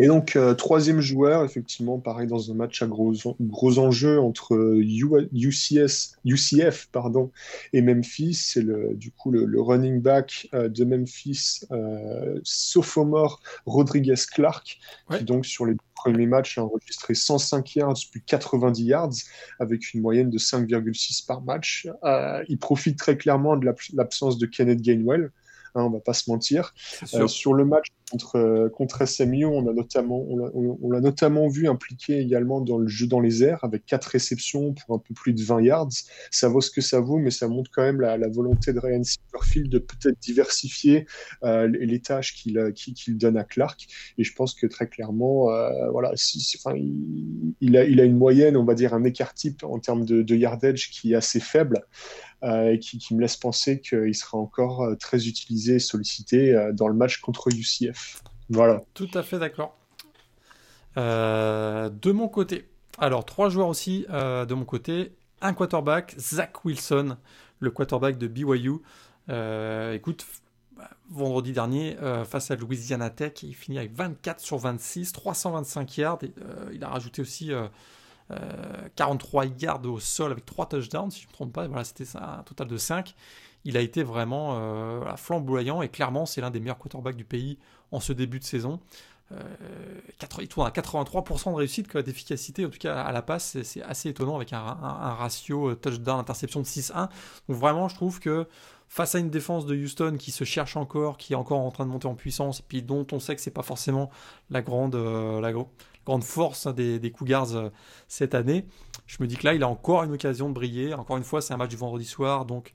Et donc, euh, troisième joueur, effectivement, pareil, dans un match à gros, gros enjeux entre UCS, UCF pardon, et Memphis. C'est le, du coup le, running back euh, de Memphis, euh, sophomore Rodriguez Clark, qui donc sur les premiers matchs a enregistré 105 yards plus 90 yards, avec une moyenne de 5,6 par match. Il profite très clairement de l'absence de Kenneth Gainwell. Hein, on va pas se mentir. sur le match contre, euh, contre SMU, on a notamment, on l'a notamment vu impliqué également dans le jeu dans les airs avec quatre réceptions pour un peu plus de 20 yards. Ça vaut ce que ça vaut, mais ça montre quand même la, volonté de Ryan Silverfield de peut-être diversifier euh, les tâches qu'il donne à Clark. Et je pense que très clairement, euh, voilà, si, enfin, il, a, il a une moyenne, on va dire un écart type en termes de, de yardage qui est assez faible. Et qui, me laisse penser qu'il sera encore très utilisé et sollicité dans le match contre UCF. Voilà. Tout à fait d'accord. Euh, de mon côté, alors trois joueurs aussi euh, de mon côté. Un quarterback, Zach Wilson, le quarterback de BYU. Euh, écoute, vendredi dernier, face à Louisiana Tech, il finit avec 24 sur 26, 325 yards. il a rajouté aussi 43 yards au sol avec 3 touchdowns, si je ne me trompe pas. Voilà, c'était un total de 5 il a été vraiment euh, flamboyant et clairement c'est l'un des meilleurs quarterbacks du pays en ce début de saison. Euh, il tourne à 83% de réussite, d'efficacité, en tout cas à la passe, c'est assez étonnant avec un, ratio euh, touchdown-interception de 6-1. Donc vraiment, je trouve que face à une défense de Houston qui se cherche encore, qui est encore en train de monter en puissance, puis dont on sait que c'est pas forcément la grande, la grande force des, des Cougars cette année, je me dis que là, il a encore une occasion de briller. Encore une fois, c'est un match du vendredi soir, donc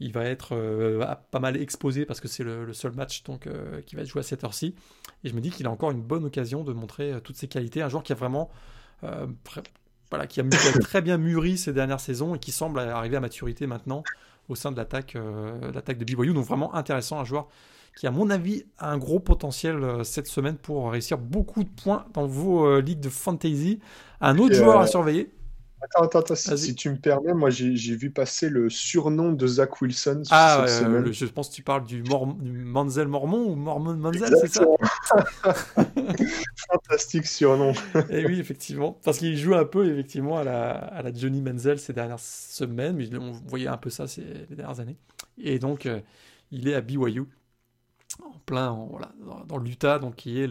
il va être euh, pas mal exposé parce que c'est le, seul match donc, euh, qui va être joué à cette heure-ci. Et je me dis qu'il a encore une bonne occasion de montrer euh, toutes ses qualités. Un joueur qui a vraiment voilà, qui a, très bien mûri ces dernières saisons et qui semble arriver à maturité maintenant au sein de l'attaque l'attaque de BYU. Donc vraiment intéressant, un joueur qui à mon avis a un gros potentiel cette semaine pour réussir beaucoup de points dans vos ligues de fantasy. Un autre joueur à surveiller, Attends, attends, si, tu me permets, moi j'ai vu passer le surnom de Zach Wilson. Ah, je pense que tu parles du, Manzel Mormon ou Mormon Manzel, c'est ça? (laughs) Fantastique surnom. Et oui, effectivement, parce qu'il joue un peu effectivement à la, à la, Johnny Manzel ces dernières semaines, mais on voyait un peu ça ces les dernières années. Et donc, euh, il est à BYU, en plein voilà, dans, l'Utah, donc qui est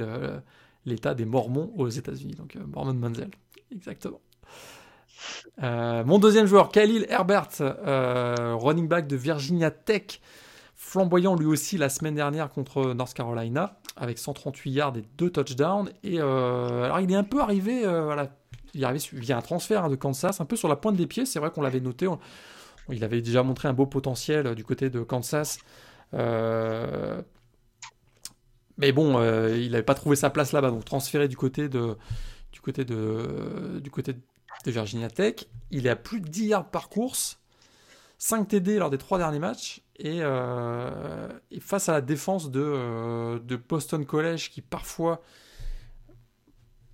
l'État des Mormons aux États-Unis, donc euh, Mormon Manzel, exactement. Euh, mon deuxième joueur, Khalil Herbert, euh, running back de Virginia Tech, flamboyant lui aussi la semaine dernière contre North Carolina, avec 138 yards et 2 touchdowns. Euh, il est un peu arrivé, il via un transfert hein, de Kansas, un peu sur la pointe des pieds. C'est vrai qu'on l'avait noté. il avait déjà montré un beau potentiel du côté de Kansas. Mais bon, il n'avait pas trouvé sa place là-bas, donc transféré du côté de, du côté de, de Virginia Tech. Il est à plus de 10 yards par course, 5 TD lors des trois derniers matchs, et, et face à la défense de, de Boston College qui parfois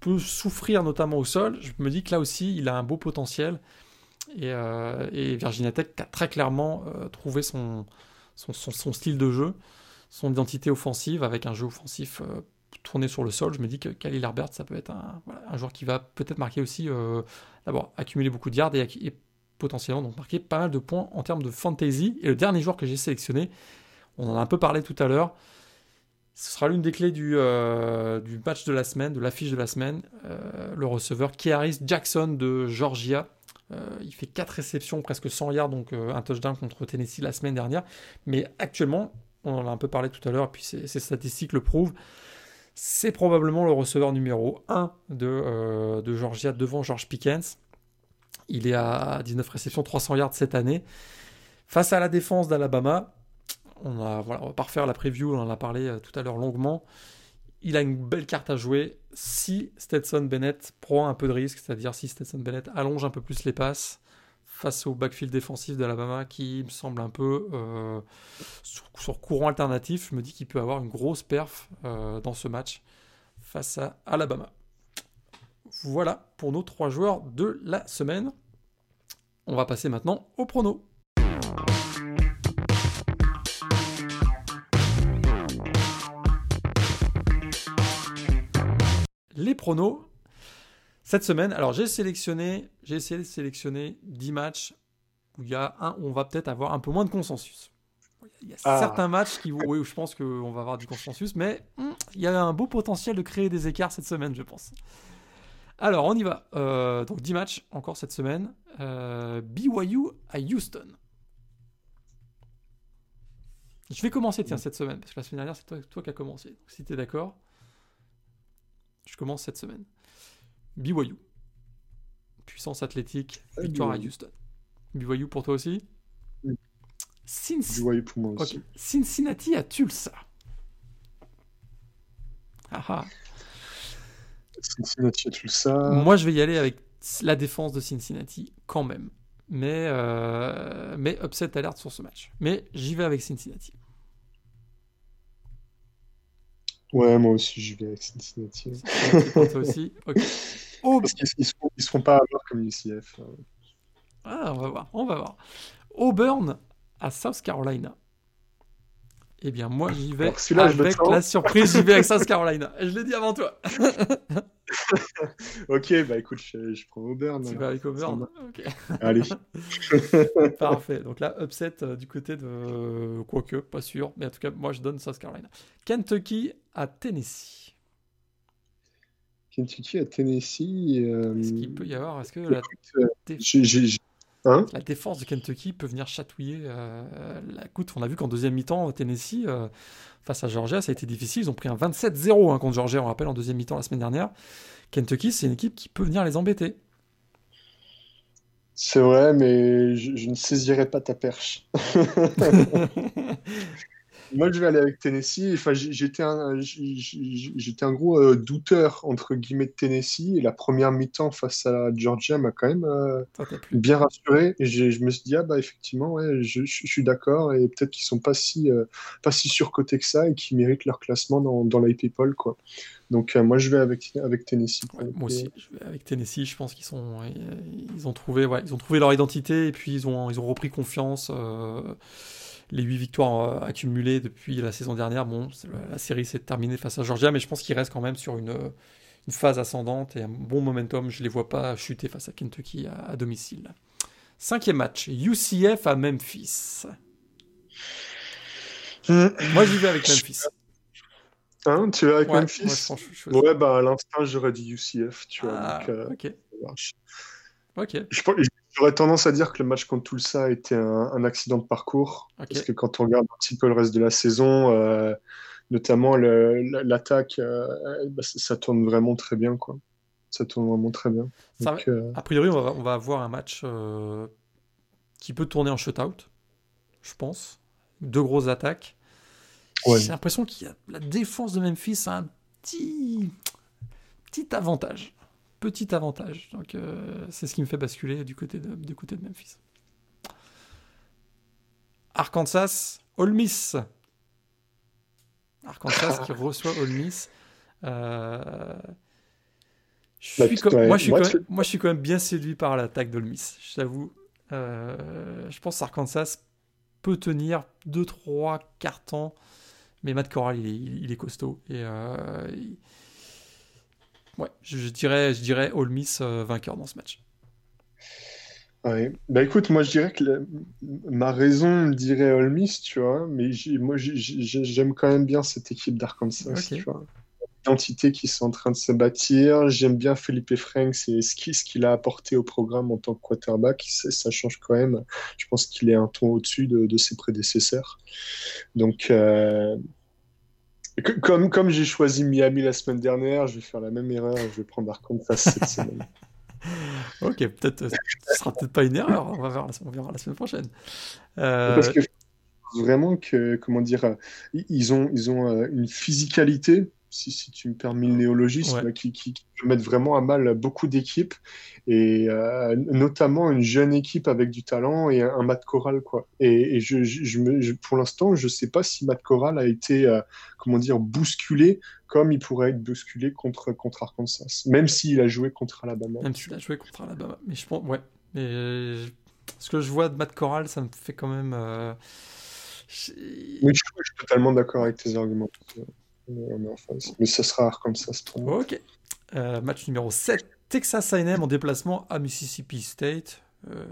peut souffrir notamment au sol, je me dis que là aussi, il a un beau potentiel. Et, euh, Virginia Tech a très clairement euh, trouvé son style de jeu, son identité offensive avec un jeu offensif euh, tourné sur le sol. Je me dis que Khalil Herbert, ça peut être un, joueur qui va peut-être marquer aussi, d'abord, accumuler beaucoup de yards et, potentiellement donc marquer pas mal de points en termes de fantasy. Et le dernier joueur que j'ai sélectionné, on en a un peu parlé tout à l'heure, ce sera l'une des clés du, du, match de la semaine, de l'affiche de la semaine, le receveur Kearis Jackson de Georgia, euh, il fait 4 réceptions, presque 100 yards, donc euh, un touchdown contre Tennessee la semaine dernière. Mais actuellement, on en a un peu parlé tout à l'heure, et puis ces, statistiques le prouvent, c'est probablement le receveur numéro 1 de, euh, de Georgia devant George Pickens. Il est à 19 réceptions, 300 yards cette année. Face à la défense d'Alabama, on a, voilà, on va pas refaire la preview, on en a parlé tout à l'heure longuement il a une belle carte à jouer si Stetson Bennett prend un peu de risque, c'est-à-dire si Stetson Bennett allonge un peu plus les passes face au backfield défensif d'Alabama qui me semble un peu euh, sur, courant alternatif. Je me dis qu'il peut avoir une grosse perf euh, dans ce match face à Alabama. Voilà pour nos trois joueurs de la semaine. On va passer maintenant au prono. les pronos. Cette semaine, alors j'ai sélectionné, j'ai essayé de sélectionner 10 matchs où il y a un où on va peut-être avoir un peu moins de consensus. Il y a ah. certains matchs qui, oui, où je pense qu'on va avoir du consensus, mais hmm, il y a un beau potentiel de créer des écarts cette semaine, je pense. Alors, on y va. Euh, donc 10 matchs encore cette semaine. Euh, BYU à Houston. Je vais commencer, tiens, cette semaine, parce que la semaine dernière, c'est toi, toi, qui as commencé. Donc, si tu es d'accord. Je commence cette semaine. BYU. Puissance athlétique, victoire à Houston. BYU pour toi aussi BYU pour moi aussi. Cincinnati à Tulsa. Ah, ah. Cincinnati à Tulsa. Moi, je vais y aller avec la défense de Cincinnati quand même. Mais, euh, mais upset alerte sur ce match. Mais j'y vais avec Cincinnati. Ouais, moi aussi, je vais avec Cincinnati. (laughs) toi aussi Ok. Parce qu'ils ne seront, pas à voir comme UCF. Hein. Ah, on va voir, on va voir. Auburn à South Carolina. Eh bien, moi, j'y vais avec la surprise, j'y vais avec South Carolina. Je l'ai dit avant toi. (laughs) (laughs) ok, bah écoute, je, prends Auburn. Tu vas avec Auburn Ok. Allez. (laughs) Parfait. Donc là, upset euh, du côté de... Quoique, pas sûr. Mais en tout cas, moi, je donne South Carolina. Kentucky à Tennessee. Kentucky à Tennessee. Euh, Est-ce qu'il peut y avoir Est-ce que la, euh, hein? la, défense de Kentucky peut venir chatouiller euh, la Écoute, On a vu qu'en deuxième mi-temps, Tennessee, face à Georgia, ça a été difficile. Ils ont pris un 27-0 hein, contre Georgia, on rappelle, en deuxième mi-temps la semaine dernière. Kentucky, c'est une équipe qui peut venir les embêter. C'est vrai, mais je, je, ne saisirai pas ta perche. (laughs) (laughs) Moi, je vais aller avec Tennessee. Enfin, j'étais un, j'étais un gros euh, douteur entre guillemets de Tennessee. Et la première mi-temps face à Georgia m'a quand même euh, bien rassuré. Et je me suis dit ah bah effectivement ouais, je, suis d'accord et peut-être qu'ils sont pas si euh, pas si surcotés que ça et qu'ils méritent leur classement dans, dans people quoi. Donc moi je vais avec avec Tennessee. moi aussi, je vais avec Tennessee. Je pense qu'ils sont ils ont trouvé ouais, ils ont trouvé leur identité et puis ils ont ils ont repris confiance les 8 victoires euh, accumulées depuis la saison dernière. Bon, la série s'est terminée face à Georgia, mais je pense qu'il reste quand même sur une, phase ascendante et un bon momentum. Je ne les vois pas chuter face à Kentucky à, domicile. Cinquième match, UCF à Memphis. Moi, j'y vais avec Memphis. Hein, tu vas avec Memphis Ouais, bah à l'instant, j'aurais dit UCF, tu vois. Ah, euh, ok. Ok. Je, J'aurais tendance à dire que le match contre Tulsa a été un, accident de parcours. Parce que quand on regarde un petit peu le reste de la saison, euh, notamment l'attaque, euh, bah, ça tourne vraiment très bien. Quoi. Ça tourne vraiment très bien. Euh, a priori, on va, on va, avoir un match qui peut tourner en shutout, je pense. Deux grosses attaques. j'ai l'impression qu'il y a la défense de Memphis a un petit, petit avantage. Petit avantage. Donc, euh, c'est ce qui me fait basculer du côté de, du côté de Memphis. Arkansas, Ole Miss. Arkansas qui (laughs) reçoit Ole Miss. Euh, bah, moi, je suis quand même, moi, je suis quand même bien séduit par l'attaque d'Ole Miss. Je t'avoue. Euh, je pense qu'Arkansas peut tenir 2-3 cartons. Mais Matt Corral, il est, costaud. Et euh, ouais, je, dirais, je dirais All Miss vainqueur dans ce match. Ouais. Bah écoute, moi je dirais que ma raison me dirait All Miss, tu vois, mais moi j'aime quand même bien cette équipe d'Arkansas, tu vois. L'identité qui sont en train de se bâtir. J'aime bien Felipe Franks et ce qu'il a apporté au programme en tant que quarterback. Ça, change quand même. Je pense qu'il est un ton au-dessus de, ses prédécesseurs. Donc, euh, comme, comme j'ai choisi Miami la semaine dernière, je vais faire la même erreur et je vais prendre Arkansas cette (laughs) semaine. ok, peut-être, euh, ce sera peut-être pas une erreur. On va voir, on verra la semaine prochaine. Euh, Parce que vraiment que, comment dire, ils ont, ils ont une physicalité si, tu me permets le néologisme, qui, qui, peut mettre vraiment à mal beaucoup d'équipes, et euh, notamment une jeune équipe avec du talent et un, Matt Corral. Quoi. Et, je, je, me, pour l'instant, je ne sais pas si Matt Corral a été euh, comment dire, bousculé comme il pourrait être bousculé contre, contre Arkansas, même s'il a joué contre Alabama. Même s'il a joué contre Alabama. Mais je pense, ouais. Mais ce que je vois de Matt Corral, ça me fait quand même. Euh, oui, je suis totalement d'accord avec tes arguments mais ce sera comme ça pour moi. Ok. Euh, match numéro 7. Texas A&M en déplacement à Mississippi State. Euh,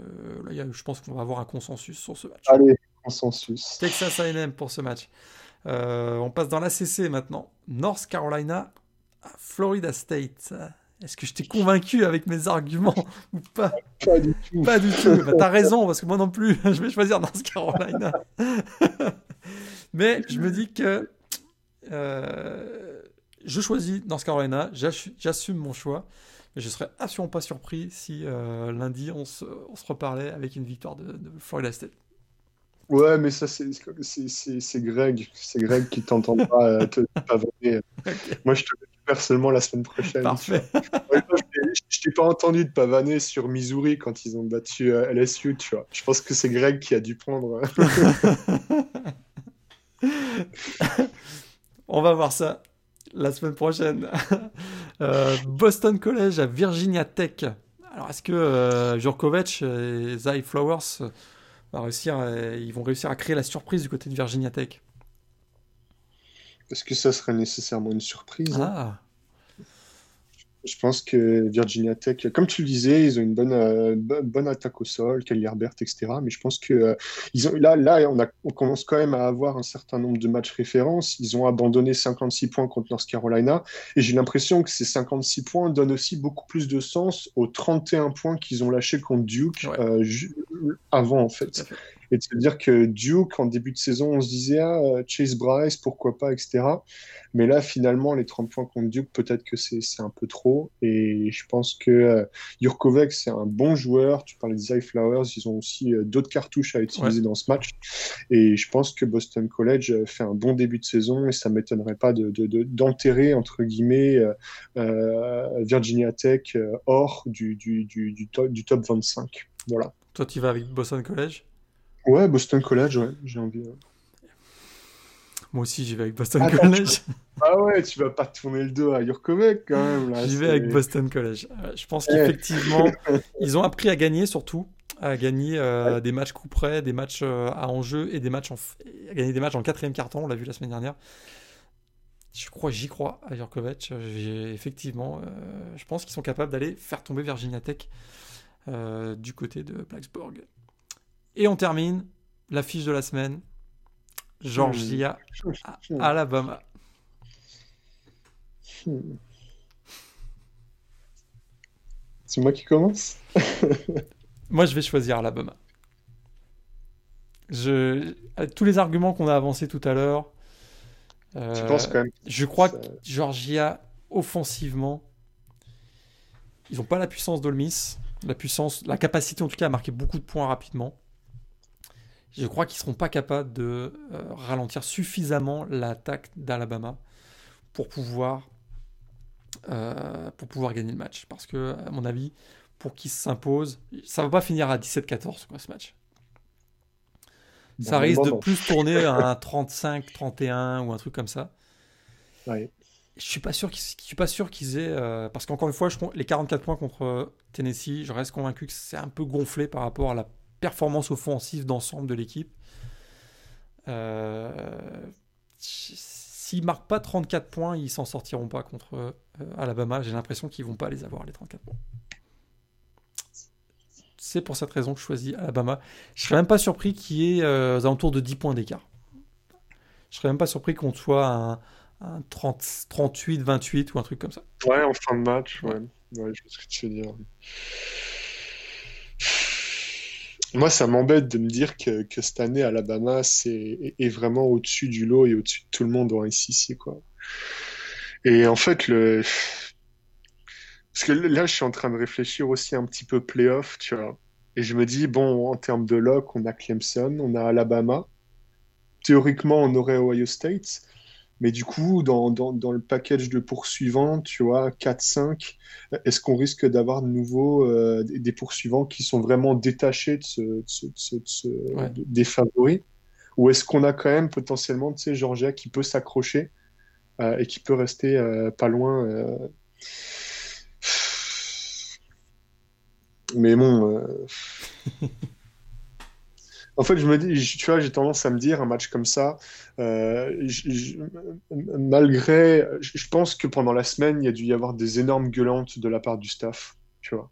là, je pense qu'on va avoir un consensus sur ce match. Allez, consensus. Texas A&M pour ce match. Euh, on passe dans l'ACC maintenant. North Carolina à Florida State. Est-ce que je t'ai convaincu avec mes arguments ou pas? Pas du tout. Pas du tout. Bah, T'as raison, parce que moi non plus, (laughs) je vais choisir North Carolina. (laughs) Mais je me dis que euh, je choisis North Carolina, j'assume mon choix, mais je serais absolument pas surpris si euh, lundi on se, on se, reparlait avec une victoire de, Florida State. Ouais, mais ça, c'est Greg. C'est Greg qui t'entend pas euh, te pavaner. Moi, je te le personnellement la semaine prochaine. Parfait. je t'ai pas entendu de pavaner sur Missouri quand ils ont battu LSU, tu vois. Je pense que c'est Greg qui a dû prendre. (laughs) On va voir ça la semaine prochaine. (laughs) Euh, Boston College à Virginia Tech. Alors, est-ce que euh, Jurkovic et Zay Flowers va réussir, ils vont réussir à créer la surprise du côté de Virginia Tech? Est-ce que ça serait nécessairement une surprise Ah je pense que Virginia Tech, comme tu le disais, ils ont une bonne, euh, bonne attaque au sol, Kelly Herbert, etc. Mais je pense que euh, ils ont, là, là on, a, on, commence quand même à avoir un certain nombre de matchs références. Ils ont abandonné 56 points contre North Carolina. Et j'ai l'impression que ces 56 points donnent aussi beaucoup plus de sens aux 31 points qu'ils ont lâchés contre Duke euh, avant, en fait et de se dire que Duke, en début de saison, on se disait ah, Chase Bryce, pourquoi pas, etc. Mais là, finalement, les 30 points contre Duke, peut-être que c'est un peu trop. Et je pense que euh, Jurkovic, c'est un bon joueur. Tu parlais des Flowers, ils ont aussi euh, d'autres cartouches à utiliser dans ce match. Et je pense que Boston College euh, fait un bon début de saison et ça ne m'étonnerait pas d'enterrer, de, entre guillemets, Virginia Tech hors du, du, du, top, du top 25. Voilà. Toi, tu vas avec Boston College? Ouais, Boston College, ouais, j'ai envie. Moi aussi, j'y vais avec Boston College. Ah ouais, tu vas pas tourner le dos à Jurkovic quand même. J'y vais avec Boston College. Euh, je pense qu'effectivement, (laughs) ils ont appris à gagner surtout, à gagner euh, des matchs coup près, des matchs euh, à enjeu et des matchs en... à gagner des matchs en quatrième carton. On l'a vu la semaine dernière. Je crois, j'y crois à Jurkovic. Effectivement, je pense qu'ils sont capables d'aller faire tomber Virginia Tech du côté de Blacksburg. Et on termine la fiche de la semaine. Georgia. (laughs) Alabama. C'est moi qui commence? (laughs) Moi, je vais choisir Alabama. Je... Tous les arguments qu'on a avancés tout à l'heure, euh, je crois que Georgia, offensivement, ils n'ont pas la puissance d'Olmis, la puissance, la capacité en tout cas à marquer beaucoup de points rapidement. Je crois qu'ils seront pas capables de ralentir suffisamment l'attaque d'Alabama pour pouvoir pour pouvoir gagner le match. Parce que, à mon avis, pour qu'ils s'imposent, ça va pas finir à 17-14 ce match. Ça risque de plus tourner à un 35-31 ou un truc comme ça. Ouais. Je suis pas sûr qu'ils, suis pas sûr qu'ils aient, euh, parce qu'encore une fois, je, les 44 points contre Tennessee, je reste convaincu que c'est un peu gonflé par rapport à la performance offensive d'ensemble de l'équipe. Euh, s'ils marquent pas 34 points, ils s'en sortiront pas contre euh, Alabama. J'ai l'impression qu'ils vont pas les avoir les 34 points. C'est pour cette raison que je choisis Alabama. Je serais même pas surpris qu'il y ait euh, aux alentours de 10 points d'écart. Je serais même pas surpris qu'on soit un, un 38, 28 ou un truc comme ça. Ouais, en fin de match, ouais. je ce que tu veux dire. Moi, ça m'embête de me dire que, cette année, Alabama c'est, est vraiment au-dessus du lot et au-dessus de tout le monde en SEC, quoi. Et en fait, parce que là, je suis en train de réfléchir aussi un petit peu playoff, tu vois. Et je me dis, bon, en termes de lock, on a Clemson, on a Alabama. Théoriquement, on aurait Ohio State. Mais du coup, dans, dans, dans le package de poursuivants, tu vois, 4-5, est-ce qu'on risque d'avoir de nouveau euh, des poursuivants qui sont vraiment détachés de ce, des favoris? Ou est-ce qu'on a quand même potentiellement, tu sais, Georgia qui peut s'accrocher euh, et qui peut rester euh, pas loin mais bon. (laughs) En fait, je me dis, tu vois, j'ai tendance à me dire un match comme ça, euh, malgré, je pense que pendant la semaine, il y a dû y avoir des énormes gueulantes de la part du staff, tu vois.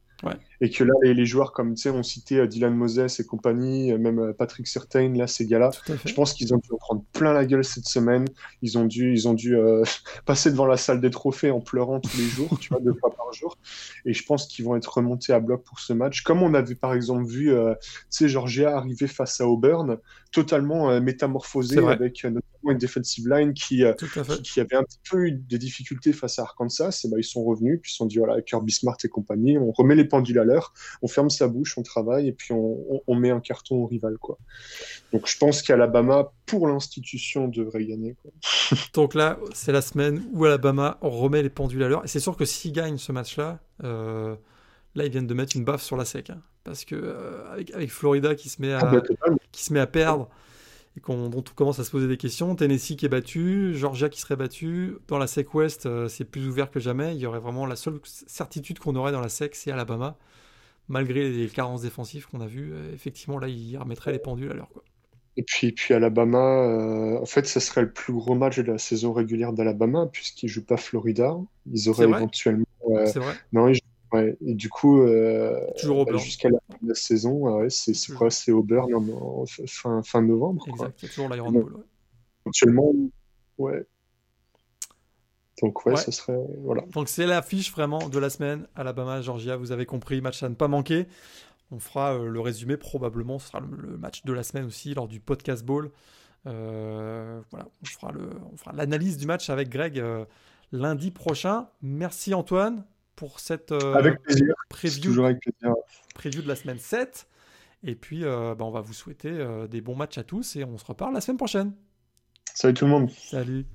Et que là, les, joueurs, comme tu sais, ont cité euh, Dylan Moses et compagnie, euh, même euh, Patrick Certain, là, ces gars-là, je pense qu'ils ont dû en prendre plein la gueule cette semaine. Ils ont dû, ils ont dû (laughs) passer devant la salle des trophées en pleurant tous les jours, tu vois, deux fois par jour. Et je pense qu'ils vont être remontés à bloc pour ce match. Comme on avait par exemple vu, tu sais, Georgia arriver face à Auburn, totalement métamorphosé avec une defensive line qui, qui, avait un petit peu eu des difficultés face à Arkansas. Et ben, ils sont revenus, puis ils se sont dit voilà, Kirby Smart et compagnie, on remet les pendules à l'heure, on ferme sa bouche, on travaille et puis on, met un carton au rival. Quoi. Donc je pense qu'Alabama, pour l'institution, devrait gagner. Quoi. (laughs) Donc là, c'est la semaine où Alabama remet les pendules à l'heure. Et c'est sûr que s'ils gagnent ce match-là, euh, là, ils viennent de mettre une baffe sur la sec. Hein. parce que euh, avec, Florida qui se met à, ah, bah, qui se met à perdre et qu'on, dont on commence à se poser des questions. Tennessee qui est battu, Georgia qui serait battu. Dans la SEC West, euh, c'est plus ouvert que jamais. Il y aurait vraiment la seule certitude qu'on aurait dans la SEC, c'est Alabama. Malgré les carences défensives qu'on a vues, euh, effectivement, là, il remettrait les pendules à l'heure. Et puis, puis Alabama, euh, en fait, ce serait le plus gros match de la saison régulière d'Alabama, puisqu'ils ne jouent pas Florida. Ils auraient éventuellement. c'est vrai. Non, ils Ouais, et du coup, euh, bah, jusqu'à la fin de la saison, ouais, c'est quoi C'est Auburn en, fin, fin novembre. Exact, c'est toujours l'Iron Bowl. Ouais. Actuellement, ouais. Donc, ouais, ce serait. Voilà. Donc, c'est l'affiche vraiment de la semaine. Alabama, Georgia, vous avez compris, match à ne pas manquer. On fera euh, le résumé, probablement, ce sera le, match de la semaine aussi, lors du podcast Bowl. Euh, voilà, on fera, le, on fera l'analyse du match avec Greg euh, lundi prochain. Merci Antoine pour cette euh, avec plaisir. Preview, avec plaisir. preview de la semaine 7. Et puis, euh, bah, on va vous souhaiter euh, des bons matchs à tous et on se reparle la semaine prochaine. Salut tout le monde. Salut.